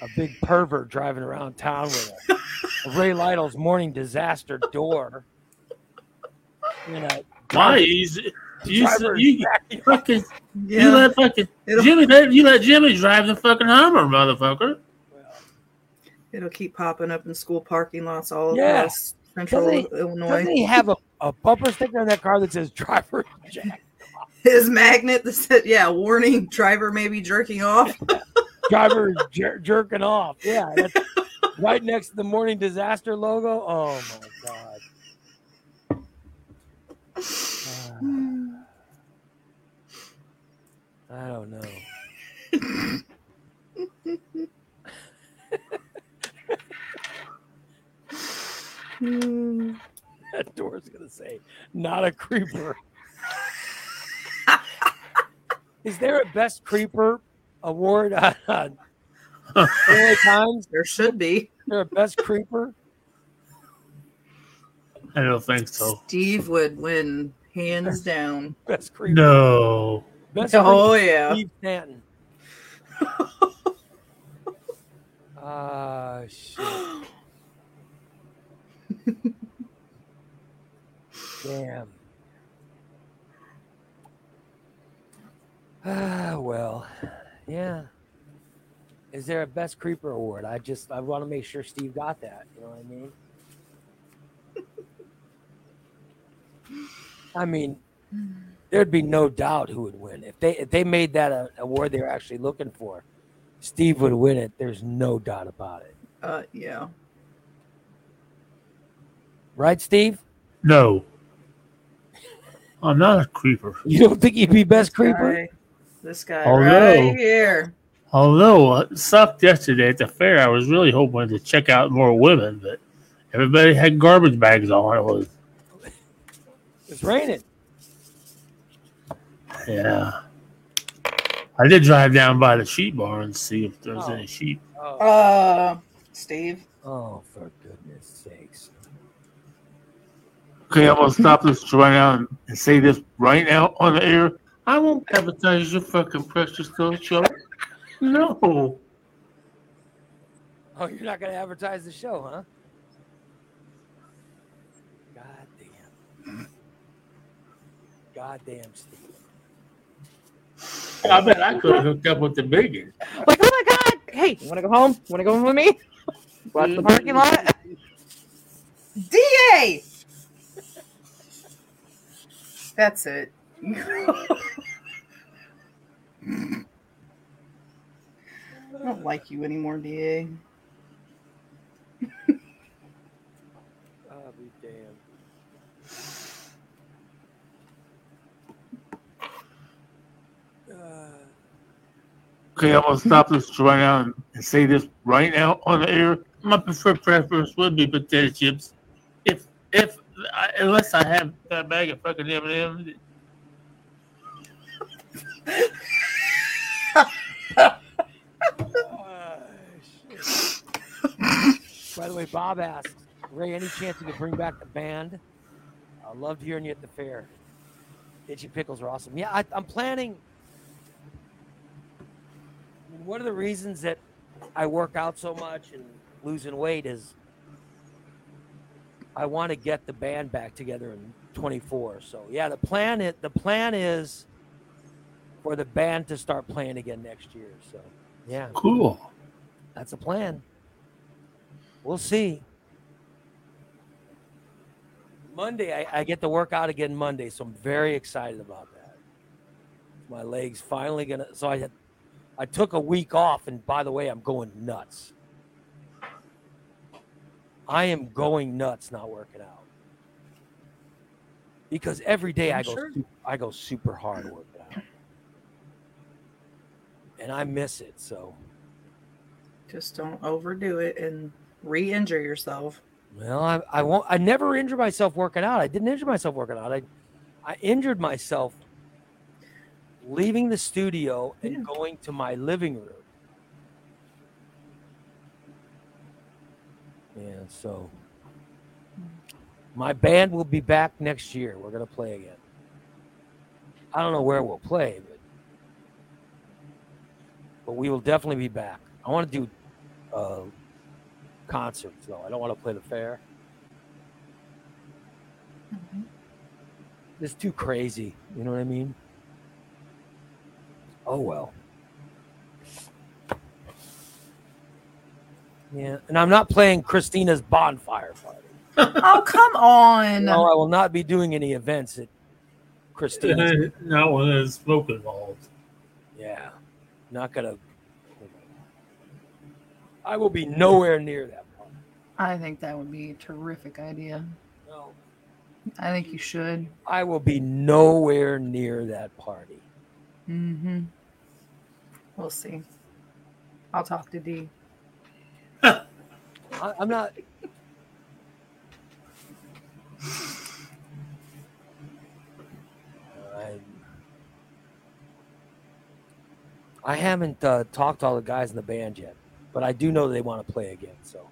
a big pervert driving around town with a, a Ray Lytle's morning disaster door. You know, Why? He's, you, you, fucking, Yeah. you let fucking It'll- Jimmy, you let Jimmy drive the fucking Hummer, motherfucker. It'll keep popping up in school parking lots all Yeah. across central Doesn't he- Illinois. Doesn't he have a, a bumper sticker on that car that says driver jack, His magnet that said, yeah, warning, driver may be jerking off. <laughs> driver jer- jerking off? Yeah, that's <laughs> right next to the morning disaster logo. Oh my god. Uh, <sighs> I don't know. Hmm. That door's gonna say, "Not a creeper." Is there a best creeper award on on LA Times? there should be. Is there a best creeper? I don't think so. Steve would win hands down. Best creeper. No. Best <laughs> Oh, yeah. Steve Stanton. <laughs> Ah, shit. <laughs> Damn. Ah, well, yeah. Is there a best creeper award? I just I want to make sure Steve got that. You know what I mean? I mean, there'd be no doubt who would win if they if they made that a award they were actually looking for. Steve would win it. There's no doubt about it, Uh, yeah. right, Steve? No. I'm not a creeper. You don't think he'd be best This creeper? guy- this guy Although- right here. Although it sucked yesterday at the fair, I was really hoping to check out more women, but everybody had garbage bags on. It was, It's raining. Yeah. I did drive down by the sheep barn and see if there was Oh. any sheep. Oh, Uh, Steve. Oh, for goodness sakes. Okay, I'm gonna stop this right now and say this right now on the air. I won't advertise your fucking precious little show. No. Oh, you're not going to advertise the show, huh? God damn. God damn, Steve. <laughs> I bet I could have hooked up with the biggest. Like, oh my god! Hey, you want to go home? Want to go home with me? Watch the <laughs> parking lot. DA. That's it. <laughs> I don't like you anymore, DA. I'll be damned. Uh, Okay, I'm gonna stop this right now and say this right now on the air. My preferred preference would be potato chips, if if I, unless I have that bag of fucking M and M's. <laughs> By the way, Bob asks, Ray, any chance you could bring back the band? I loved hearing you at the fair. Itchy pickles are awesome. Yeah, I, I'm planning. I mean, one of the reasons that I work out so much and losing weight is I want to get the band back together in 24. So yeah, the plan is the plan is for the band to start playing again next year. So yeah. Cool. That's a plan. We'll see. Monday, I, I get to work out again Monday, so I'm very excited about that. My legs finally gonna. So I had, I took a week off, and by the way, I'm going nuts. I am going nuts not working out because every day I go sure. I go super hard working out, and I miss it. So Just don't overdo it and re-injure yourself. Well, I, I won't. I never injure myself working out. I didn't injure myself working out. I, I injured myself leaving the studio and Yeah. going to my living room. Yeah, so my band will be back next year. We're gonna play again. I don't know where we'll play, but but we will definitely be back. I want to do uh, concerts though. I don't want to play the fair. It's too crazy. You know what I mean? Oh well. Yeah, and I'm not playing Christina's bonfire party. <laughs> Oh come on! No, I will not be doing any events at Christina's. Not when there's smoke involved. yeah, not gonna. I will be nowhere near that party. I think that would be a terrific idea. No, I think you should. I will be nowhere near that party. Mm-hmm. We'll see. I'll talk to D. I, I'm not. I, I haven't uh, talked to all the guys in the band yet, but I do know they want to play again, so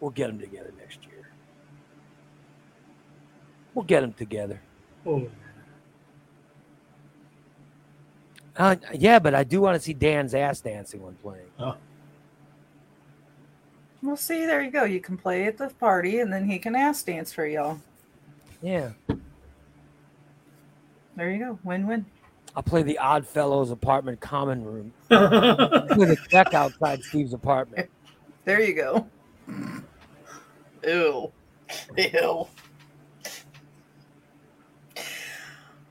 we'll get them together next year. We'll get them together. Oh, Uh, yeah, but I do want to see Dan's ass dancing when playing. Well, see, there you go. You can play at the party, and then he can ass dance for y'all. Yeah, There you go. Win-win. I'll play the Odd Fellows apartment common room <laughs> with a deck outside Steve's apartment. There you go. Ew. Ew.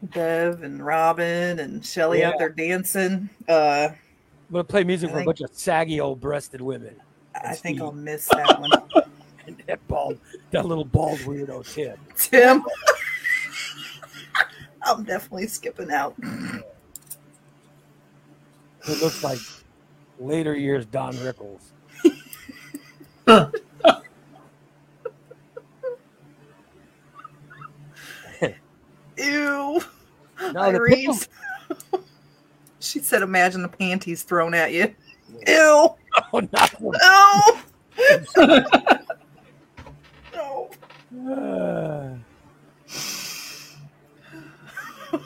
Bev and Robin and Shelly out there dancing. Uh, I'm gonna play music I for a bunch of saggy old breasted women. I think I'll miss that one. <laughs> And that bald, that little bald weirdo Tim. Tim. <laughs> I'm definitely skipping out. It looks like later years Don Rickles. <laughs> Ew. No, the Iris. <laughs> she said, imagine the panties thrown at you. Ew. Oh, not the, <laughs> No. Uh, <laughs>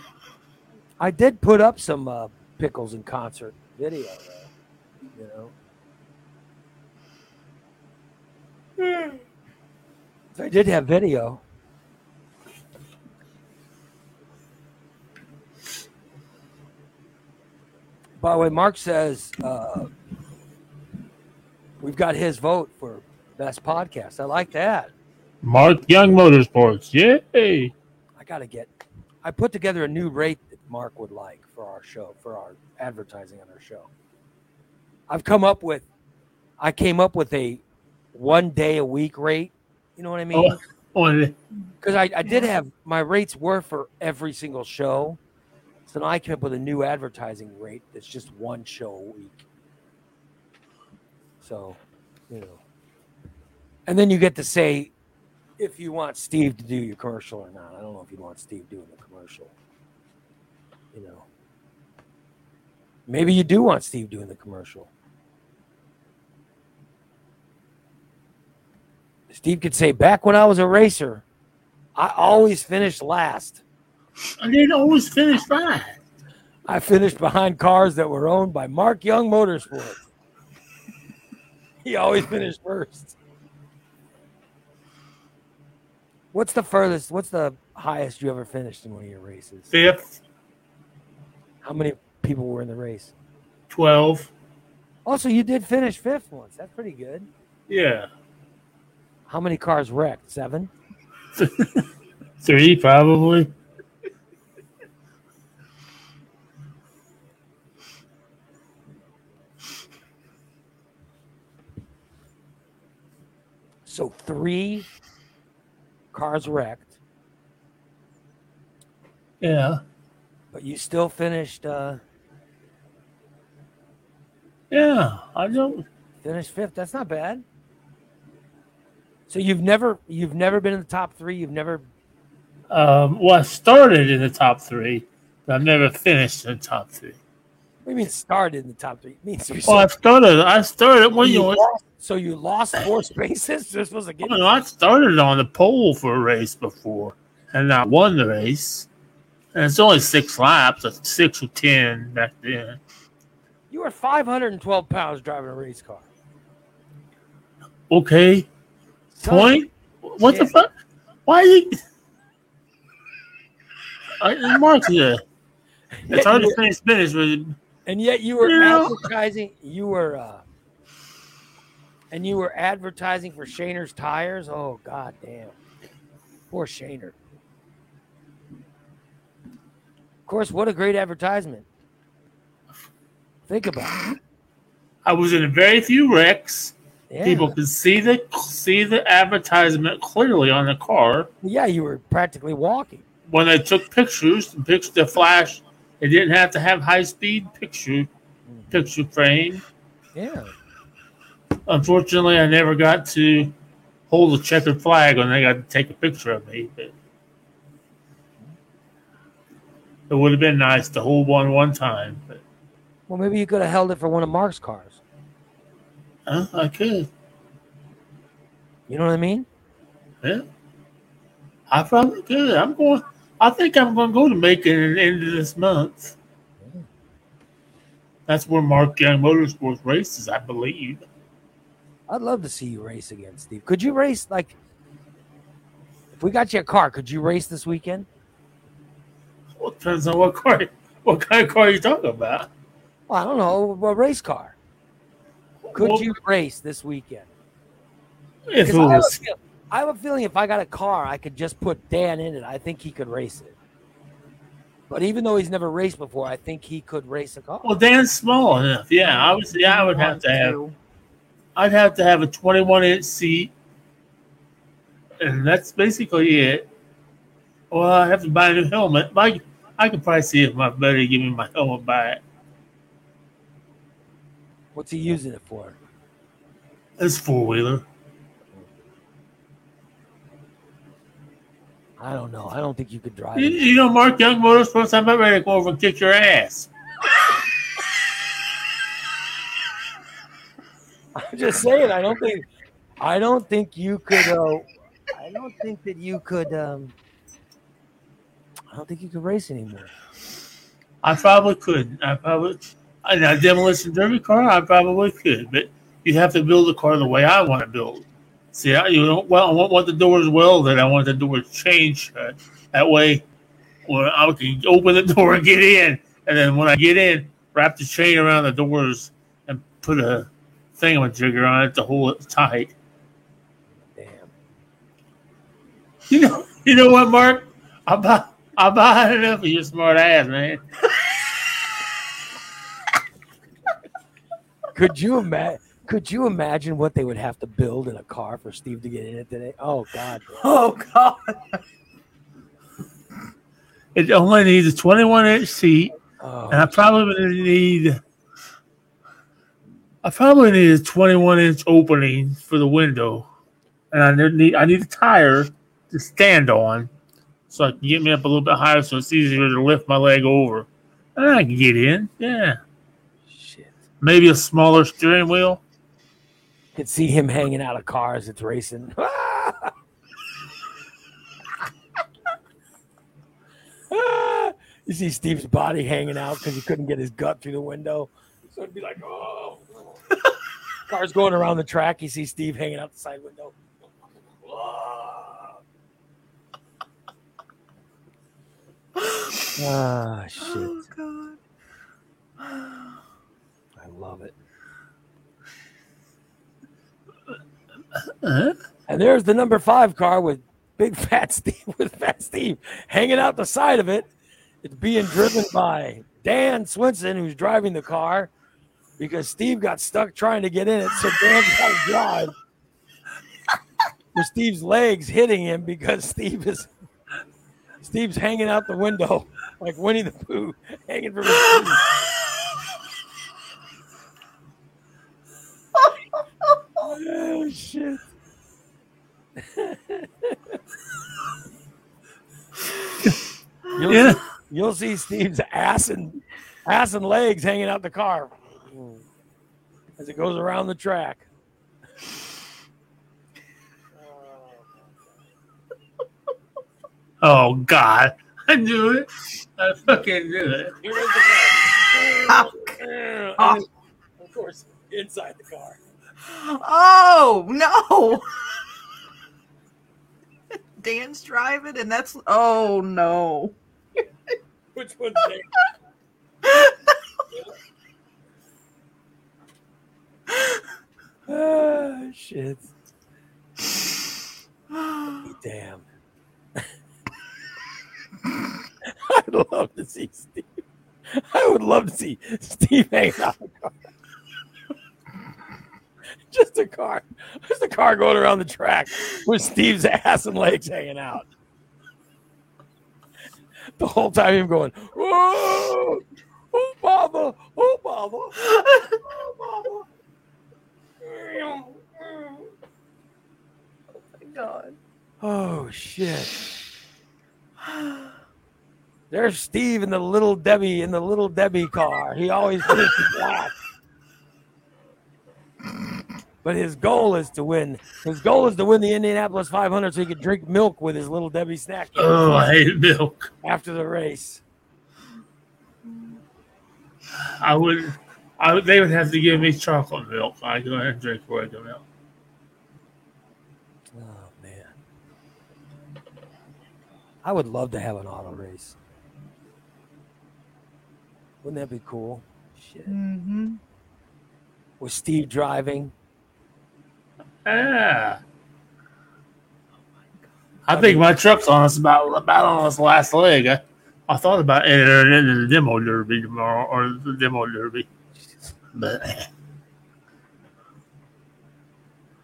I did put up some uh, pickles in concert video, though. You know, So I did have video. By the way, Mark says uh, we've got his vote for best podcast. I like that. Mark Young Motorsports. Yay! I gotta get. I put together a new rate that Mark would like for our show, for our advertising on our show. I've come up with. I came up with a one day a week rate. You know what I mean? Oh, <laughs> oh, Because I, I did have my rates were for every single show. So now I came up with a new advertising rate that's just one show a week. So, you know. And then you get to say if you want Steve to do your commercial or not. I don't know if you want Steve doing the commercial. You know. Maybe you do want Steve doing the commercial. Steve could say, back when I was a racer, I always finished last. I didn't always finish last. I finished behind cars that were owned by Mark Young Motorsports. he always finished first. What's the furthest? What's the highest you ever finished in one of your races? Fifth, How many people were in the race? 12. Also, you did finish fifth once. That's pretty good. Yeah. How many cars wrecked? Seven. <laughs> Three, probably. So three cars wrecked, Yeah. but you still finished. uh Yeah. I don't. Finished fifth. That's not bad. So you've never you've never been in the top three. You've never. Um, well, I started in the top three, but I've never finished in the top three. What do you mean started in the top three? It means Well, oh, I started. I started when you. you lost, so you lost four spaces. You're supposed to get. Oh, well, I started on the pole for a race before, and I won the race. And it's only six laps, or six or ten back then. You were 512 pounds driving a race car. Okay, Son, point. What the fuck? Why you? I, Mark's here. It's hard to <laughs> finish finish with. And yet you were Yeah. advertising. You were, uh and you were advertising for Shaner's tires. Oh god damn, poor Shaner. Of course, what a great advertisement. Think about it. I was in very few wrecks. Yeah. People could see the see the advertisement clearly on the car. yeah, you were practically walking. When they took pictures, the picture the flash, they didn't have to have high speed picture picture frame. Yeah. Unfortunately, I never got to hold a checkered flag when they got to take a picture of me. But it would have been nice to hold one one time. But Well, maybe you could have held it for one of Mark's cars. uh, I could. You know what I mean? Yeah. I probably could. I'm going. I think I'm going to go to Macon at the end of this month. That's where Mark Young Motorsports races, I believe. I'd love to see you race again, Steve. Could you race like if we got you a car, could you race this weekend? Well, depends on what car, what kind of car are you talking about. Well, I don't know, a race car. Could Well, you race this weekend? If it 'Cause I, have a was, I have a feeling if I got a car, I could just put Dan in it. I think he could race it. But even though he's never raced before, I think he could race a car. well, Dan's small enough. Yeah, I was. Yeah, I would have to have. I'd have to have a 21 inch seat, and that's basically it. Well, I have to buy a new helmet. I, I could probably see if my buddy give me my helmet back. What's he using it for? It's four wheeler. I don't know. I don't think you could drive You, you know, Mark Young Motorsports. I'm about ready to go over and kick your ass. <laughs> I'm just saying. I don't think. I don't think you could. Uh, I don't think that you could. Um, I don't think you could race anymore. I probably could. I probably in a demolition derby car. I probably could, but you have to build the car the way I want to build. See, I, you don't well. I want, want the doors welded. I want the doors changed shut. Uh, that way, when I can open the <laughs> door and get in, and then when I get in, wrap the chain around the doors and put a thingamajigger on it to hold it tight. Damn. You know, <laughs> you know what, Mark? I buy, I buy enough of your smart ass, man. Could you imagine? Could you imagine what they would have to build in a car for Steve to get in it today? Oh God! <laughs> Oh God. It only needs a 21 inch seat, Oh, and I probably need, I probably need a 21 inch opening for the window, and I need, I need a tire to stand on, so I can get me up a little bit higher, so it's easier to lift my leg over, and I can get in. Yeah, shit! maybe a smaller steering wheel. Could see him hanging out of cars. It's racing. <laughs> you see Steve's body hanging out because he couldn't get his gut through the window. So it'd be like, oh. Cars going around the track. You see Steve hanging out the side window. Ah, shit. Oh God. I love it. Huh? And there's the number five car with big <laughs> fat Steve with fat Steve hanging out the side of it. It's being driven by Dan Swinson, who's driving the car because Steve got stuck trying to get in it. So Dan's got drive. With Steve's legs hitting him because Steve is Steve's hanging out the window like Winnie the Pooh hanging from his feet. Oh shit. You'll, Yeah. you'll see Steve's ass and ass and legs hanging out the car as it goes around the track. Oh God, I knew it. I fucking knew it. Here is the car. And of course, inside the car. Oh no. Dan's driving, and that's oh no. Which one's there? Ah, shit. <sighs> Damn. <laughs> I'd love to see Steve. I would love to see Steve hanging out in the car. <laughs> Just a car. Just a car going around the track with Steve's ass and legs hanging out. The whole time him going, Whoa! Oh, Baba! Oh, Baba! Oh, my God. Oh shit. There's Steve in the little Debbie in the little Debbie car. He always finishes last. But his goal is to win. His goal is to win the Indianapolis 500 so he can drink milk with his little Debbie snack Oh, I hate milk. after the race. I would. I would, they would have to give me chocolate milk. I go ahead and drink regular milk. Oh man. I would love to have an auto race. Wouldn't that be cool? Shit. Mm-hmm. With Steve driving. Yeah. I think my truck's on us about about on its last leg. I, I thought about entering into the demo derby tomorrow or the demo derby, but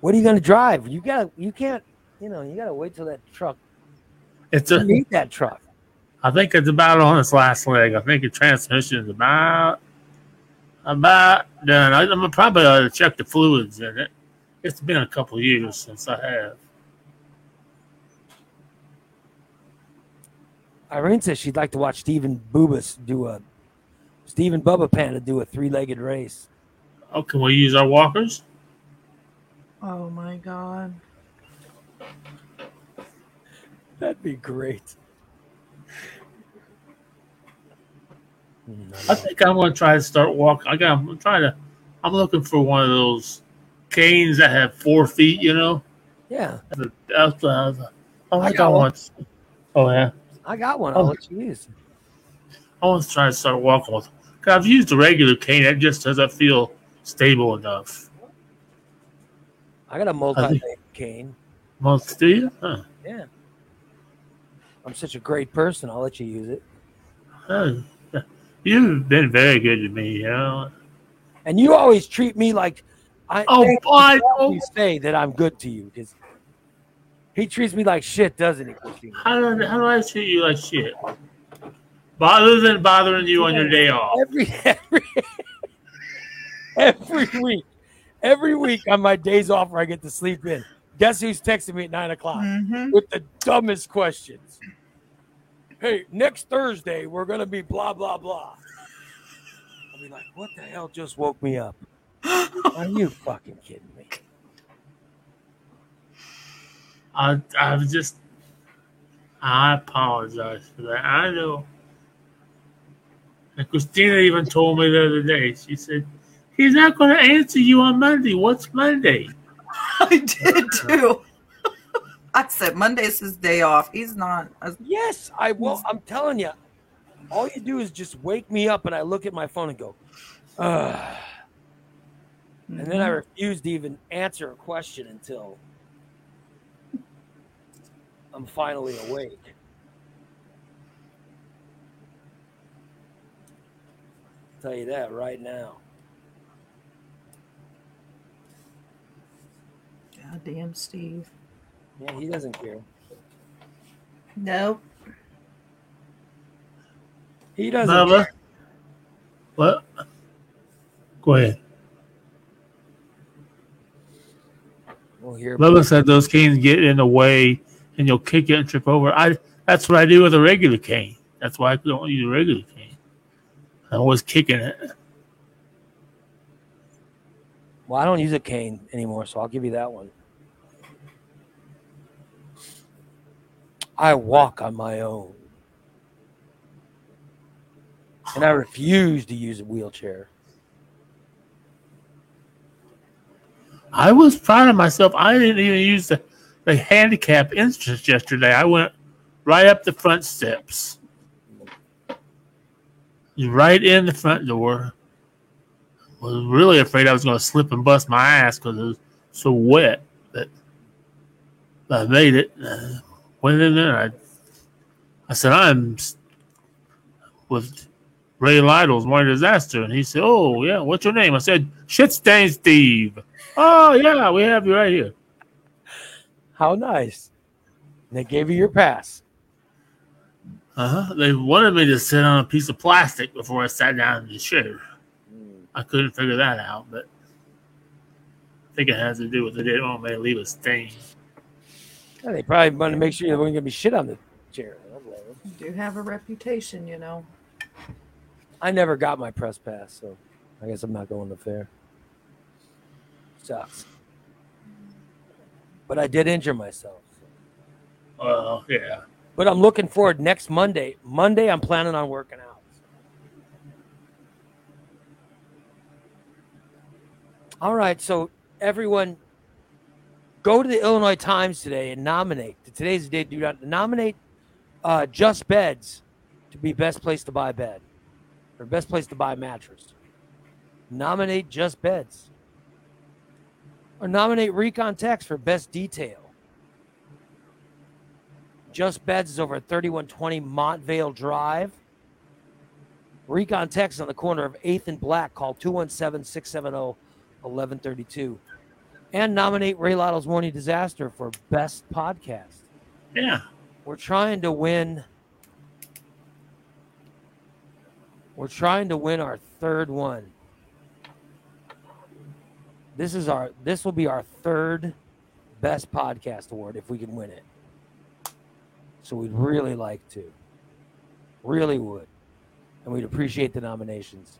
What are you gonna drive? You got you can't you know, you gotta wait till that truck it's you a. need that truck. I think it's about on its last leg. I think the transmission is about about done. I, I'm probably ought to check the fluids in it. It's been a couple years since I have. Irene says she'd like to watch Steven Bubas do a Stephen Bubba Panda do a three legged race. Oh, can we use our walkers? Oh my god. That'd be great. I think I'm gonna try to start walking. I got. I'm trying to. I'm looking for one of those canes that have four feet. You know. Yeah, That's, uh, oh, I I got one. one. Oh yeah. I got one. I'll Oh. let you use. I want to try to start walking with. Cause I've used a regular cane. It just doesn't feel stable enough. I got a multi cane. Most do you? Huh. Yeah. I'm such a great person. I'll let you use it. Huh. You've been very good to me. You know. And you always treat me like I. Oh, thank you I. You say that I'm good to you because he treats me like shit, doesn't he, Christina? How do, how do I treat you like shit? Other than bothering you on your day off. Every every every week, every week on my days off where I get to sleep in. Guess who's texting me at nine o'clock Mm-hmm. with the dumbest questions? Hey, next Thursday we're gonna be blah blah blah. I'll be like, what the hell just woke me up? Are you fucking kidding me? I I was just I apologize for that. I know. And Christina even told me the other day. She said, "He's not going to answer you on Monday. What's Monday?" <laughs> I did too. <laughs> I said Monday's his day off. He's not. a- Yes, I will. I'm telling you, all you do is just wake me up, and I look at my phone and go, Ugh. And then I mm-hmm. refuse to even answer a question until I'm finally awake. tell you that right now. Goddamn Steve. Yeah, he doesn't care. No. He doesn't. Bubba, what? Go ahead. We'll hear. Bubba said those canes get in the way, and you'll kick it and trip over. I that's what I do with a regular cane. That's why I don't use a regular cane. I was kicking it. Well, I don't use a cane anymore, so I'll give you that one. I walk on my own. And I refuse to use a wheelchair. I was proud of myself. I didn't even use the, the handicap entrance yesterday. I went right up the front steps. Right in the front door. Was really afraid I was going to slip and bust my ass because it was so wet. But I made it. Uh, went in there. I, I said, I'm with Ray Lytle's Morning Disaster. And he said, Oh, yeah, what's your name? I said, Shit Stain Steve. Oh yeah, we have you right here. How nice. And they gave you your pass. Uh huh. They wanted me to sit on a piece of plastic before I sat down in the chair. I couldn't figure that out, but I think it has to do with they didn't want me to leave a stain. Yeah, they probably wanted to make sure there wasn't going to be shit on the chair. I don't blame them. You do have a reputation, you know. I never got my press pass, so I guess I'm not going to fair. Sucks. But I did injure myself. Well, yeah. But I'm looking forward next Monday. Monday, I'm planning on working out. All right, so everyone, go to the Illinois Times today and nominate. Today's the day to do that. Nominate uh, Just Beds to be best place to buy bed or best place to buy mattress. Nominate Just Beds or nominate Recon Text for best detail. Just Beds is over at 3120 Montvale Drive. Recon Text on the corner of 8th and Black. Call 217 670 1132. And nominate Ray Lytle's Morning Disaster for Best Podcast. Yeah. We're trying to win. We're trying to win our third one. This is our this will be our third best podcast award if we can win it. So we'd really like to. Really would. And we'd appreciate the nominations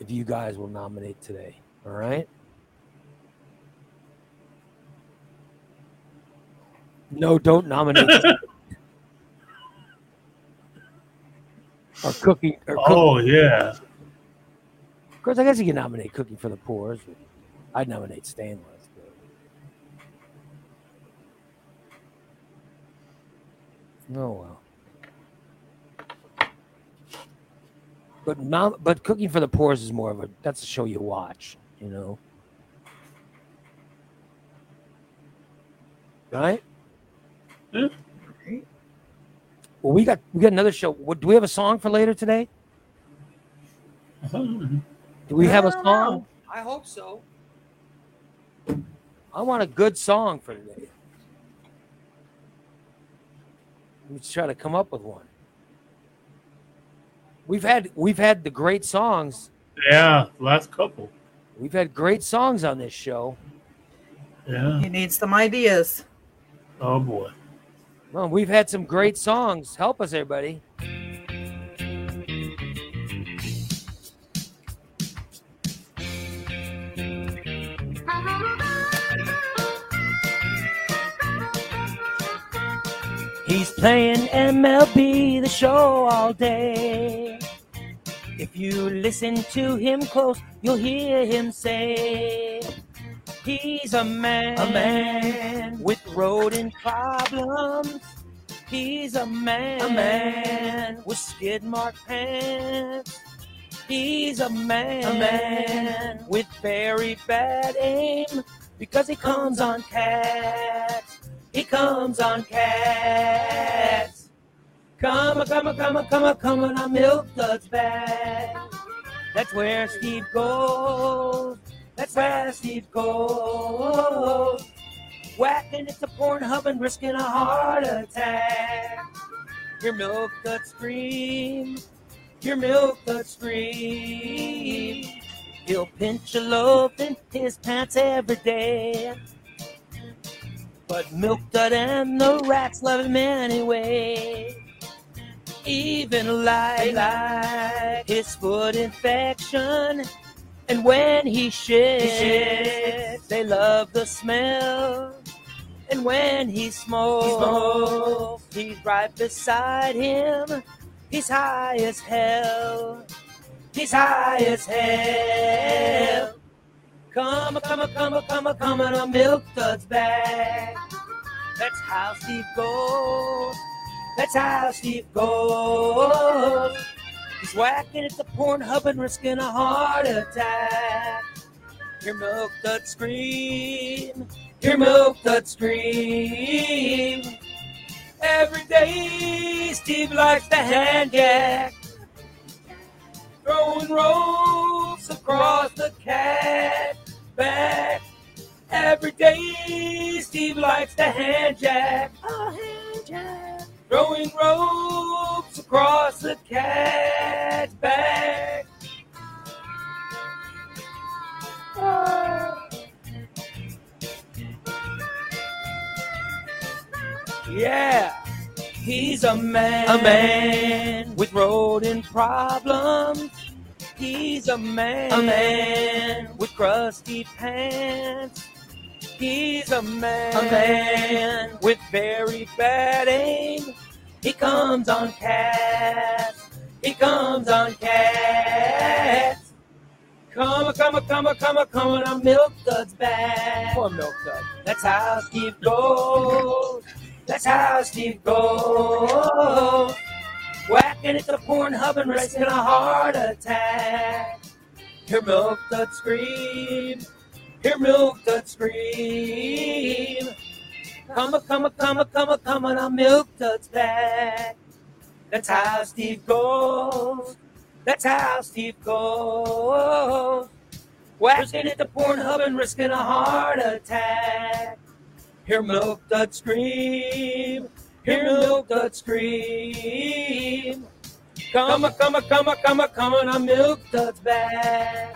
if you guys will nominate today. All right? No, don't nominate. <laughs> our cookie. Our oh, cookie. yeah. Of course, I guess you can nominate Cooking for the Poor. I'd nominate Stainless. But... Oh well. But mom, but Cooking for the Poor is more of a that's a show you watch, you know. Right? Yeah. Well, we got we got another show. What, do we have a song for later today? Do we have a song? know. I hope so. I want a good song for today. Let's try to come up with one. We've had we've had the great songs. Yeah, last couple. We've had great songs on this show. Yeah. He needs some ideas. Oh boy. Well, we've had some great songs. Help us, everybody. Playing MLB the show all day. If you listen to him close, you'll hear him say, He's a man, a man with rodent problems. He's a man, a man with skid mark pants. He's a man, a man with very bad aim because he comes on cats. He comes on cats. Come a, come a, come a, come a, come on, I milk duds back. That's where Steve goes. That's where Steve goes. Whacking at the porn hub and risking a heart attack. Your milk dud scream. Your milk dud scream. He'll pinch a loaf in his pants every day. But Milk Dud and the rats love him anyway. Even like, like his foot infection. And when he shits, they love the smell. And when he smokes, he's right beside him. He's high as hell. He's high as hell. Come, come, come, come, come, and a milk dud's back. That's how Steve goes. That's how Steve goes. He's whacking at the porn hub and risking a heart attack. Hear milk dud scream. Hear milk dud scream. Every day Steve likes the hand jack. Throwing ropes across the cat back. Every day Steve likes to hand jack. A hand jack. Throwing ropes across the cat's back. Ah. Yeah. He's a man, a man with rodent problems. He's a man, a man with crusty pants. He's a man, a man with very bad aim. He comes on cats. He comes on cats. Come a, come a, come a, come a, come on, a milk dud's back. Poor milk dud. That's how Steve goes. That's how Steve goes. Whacking at the porn hub and risking a heart attack. Hear milk dud scream. Hear milk dud scream. Come a, come a, come a, come a, come on, milk dud's back. That's how Steve goes. That's how Steve goes. Whacking at the porn hub and risking a heart attack. Hear milk dud scream. Hear milk dud scream. Come a, come a, come a, come a, come on, a milk dud's back.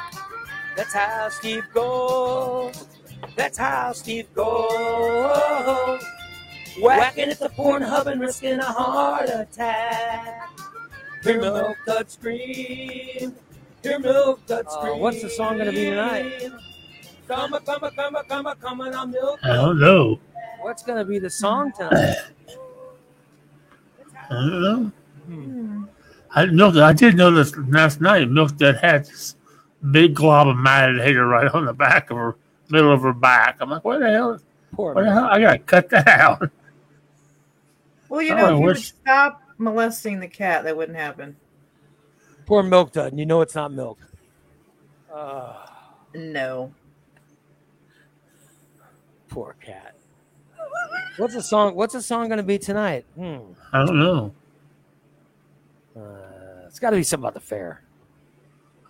That's how Steve goes. That's how Steve goes. Whacking at the porn hub and risking a heart attack. Hear milk dud scream. Hear milk dud Uh, scream. what's the song gonna be tonight? Come a, come a, come a, come a, come on, a milk I don't know. What's gonna be the song tonight? <laughs> I don't know. Hmm. I know I did notice last night milk that had this big glob of matted hair right on the back of her middle of her back. I'm like, what the hell? Poor What the hell? I gotta cut that out. Well, you know, I if you would stop molesting the cat, that wouldn't happen. Poor Milk Dud. You know it's not milk. Uh, No. poor cat. What's the song? What's the song gonna be tonight? Hmm. I don't know. Uh, it's got to be something about the fair.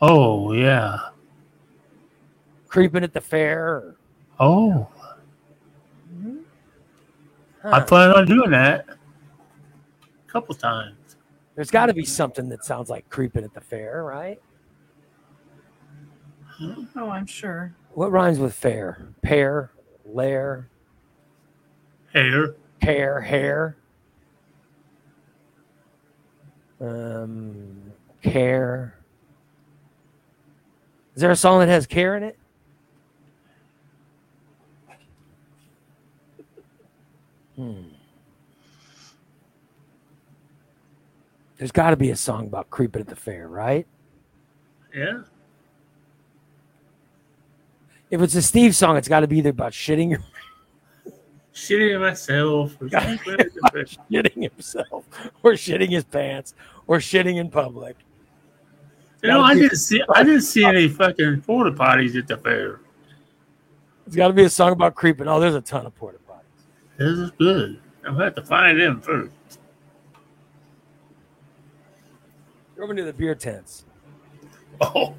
Oh yeah. Creeping at the fair. Or, Oh, I Huh. plan on doing that a couple times. There's got to be something that sounds like creeping at the fair, right? Oh, I'm sure. What rhymes with fair? Pear, lair, Hair. Hair, hair. Um, care. Is there a song that has care in it? Hmm. There's got to be a song about creeping at the fair, right? Yeah. If it's a Steve song, it's got to be either about shitting or Shitting myself. or <laughs> shitting himself, or shitting his pants, or shitting in public. you know, I didn't see. I didn't see any fucking porta potties at the fair. It's got to be a song about creeping. Oh, there's a ton of porta potties. This is good. I'm gonna have to find them first. You're over near the beer tents. <laughs> Oh,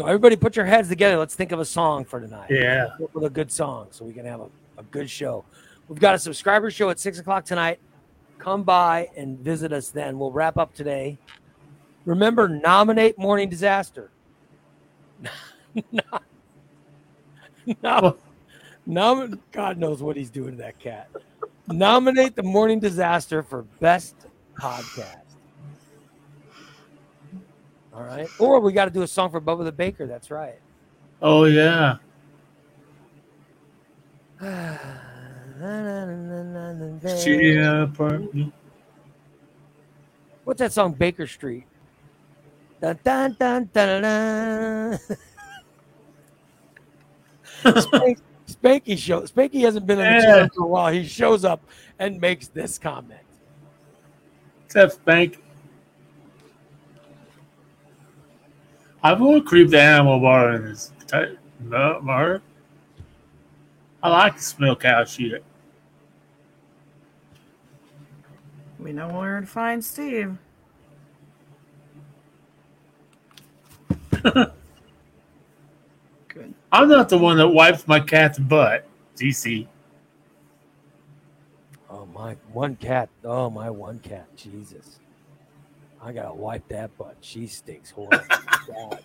So everybody, put your heads together. Let's think of a song for tonight. yeah. With a good song so we can have a, a good show. We've got a subscriber show at six o'clock tonight. Come by and visit us then. We'll wrap up today. Remember, nominate Morning Disaster. <laughs> no, no, nom- God knows what he's doing to that cat. Nominate the Morning Disaster for best podcast. All right. Or we got to do a song for Bubba the Baker. That's right. Oh yeah. <sighs> Shitting in apartment. What's that song, Baker Street? Dun, dun, dun, dun, dun, dun. <laughs> Spank, Spanky show. Spanky hasn't been in the Yeah. channel for a while. He shows up and makes this comment. Except Spank. I won't creep the animal bar in this type no, bar. I like to smell cow shit. We know where to find Steve. <laughs> Good. I'm not the one that wipes my cat's butt. DC. Oh my one cat. Oh my one cat. Jesus. I gotta wipe that butt. She stinks horrible. <laughs> God.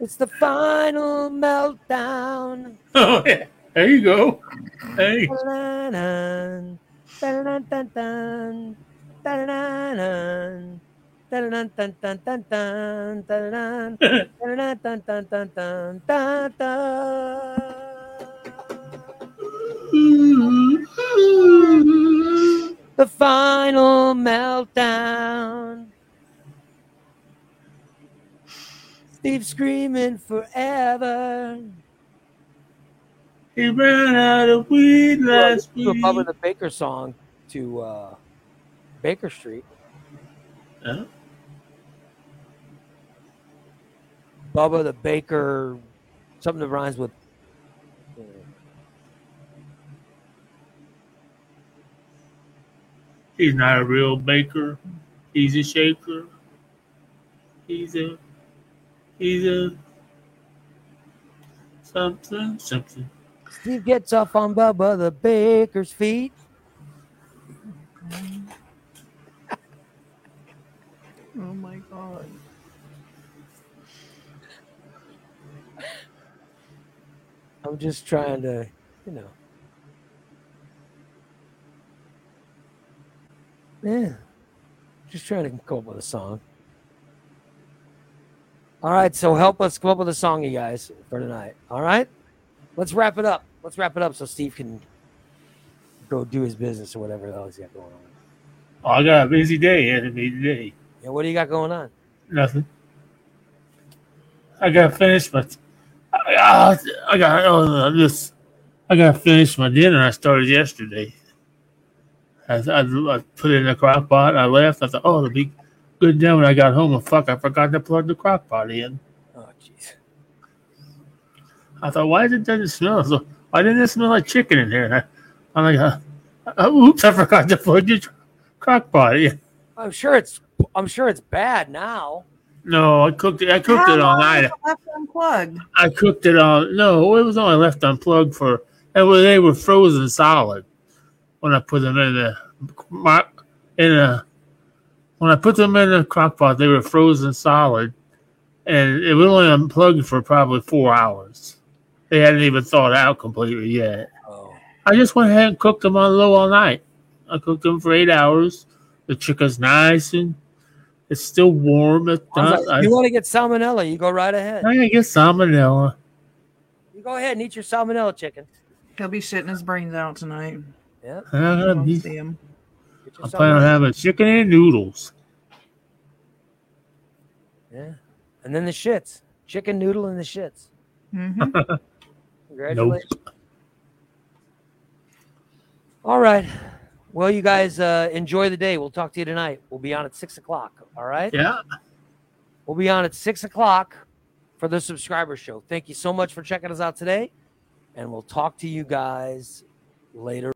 It's the final meltdown. <laughs> Oh yeah. There you go. Hey. <laughs> The final meltdown. Steve screaming forever. He ran out of weed last a week. Bubba the Baker song to uh, Baker Street. Huh? Bubba the Baker, something that rhymes with. He's not a real baker. He's a shaker. He's a he's a something something. Steve gets off on Bubba the Baker's feet. Oh my god. I'm just trying to, you know. Yeah. Just trying to come up with a song. All right, so help us come up with a song, you guys, for tonight. All right, let's wrap it up. Let's wrap it up so Steve can go do his business or whatever the hell he's got going on. Oh, I got a busy day ahead of me today. Yeah, what do you got going on? Nothing. I gotta finish my. I, I, I got oh, I just. I gotta finish my dinner. I started yesterday. I, I, I put it in the crock pot. I left. I thought, oh, it'll be good then when I got home. And fuck, I forgot to plug the crock pot in. Oh, jeez. I thought, why did it doesn't smell so? Why didn't it smell like chicken in here? And I, I'm like, uh, uh, oops, I forgot to plug the crock pot in. I'm sure it's. I'm sure it's bad now. No, I cooked it. I cooked How it all long night. Left unplugged. I cooked it all. No, it was only left unplugged for. And they were frozen solid when I put them in the my in a when I put them in the crock pot, they were frozen solid, and it was only unplugged for probably four hours. They hadn't even thawed out completely yet. Oh, I just went ahead and cooked them on low all night. I cooked them for eight hours. The chicken's nice and it's still warm. It's I not, like, I, you want to get salmonella? You go right ahead. I get salmonella. You go ahead and eat your salmonella chicken. He'll be shitting his brains out tonight. Yeah, I gotta Won't be- see him. get your I'm planning on having chicken and noodles. Yeah, and then the shits, chicken noodle and the shits. Mhm. <laughs> Congratulations. All right. Well, you guys uh, enjoy the day. We'll talk to you tonight. We'll be on at six o'clock. All right. Yeah. We'll be on at six o'clock for the subscriber show. Thank you so much for checking us out today, and we'll talk to you guys later.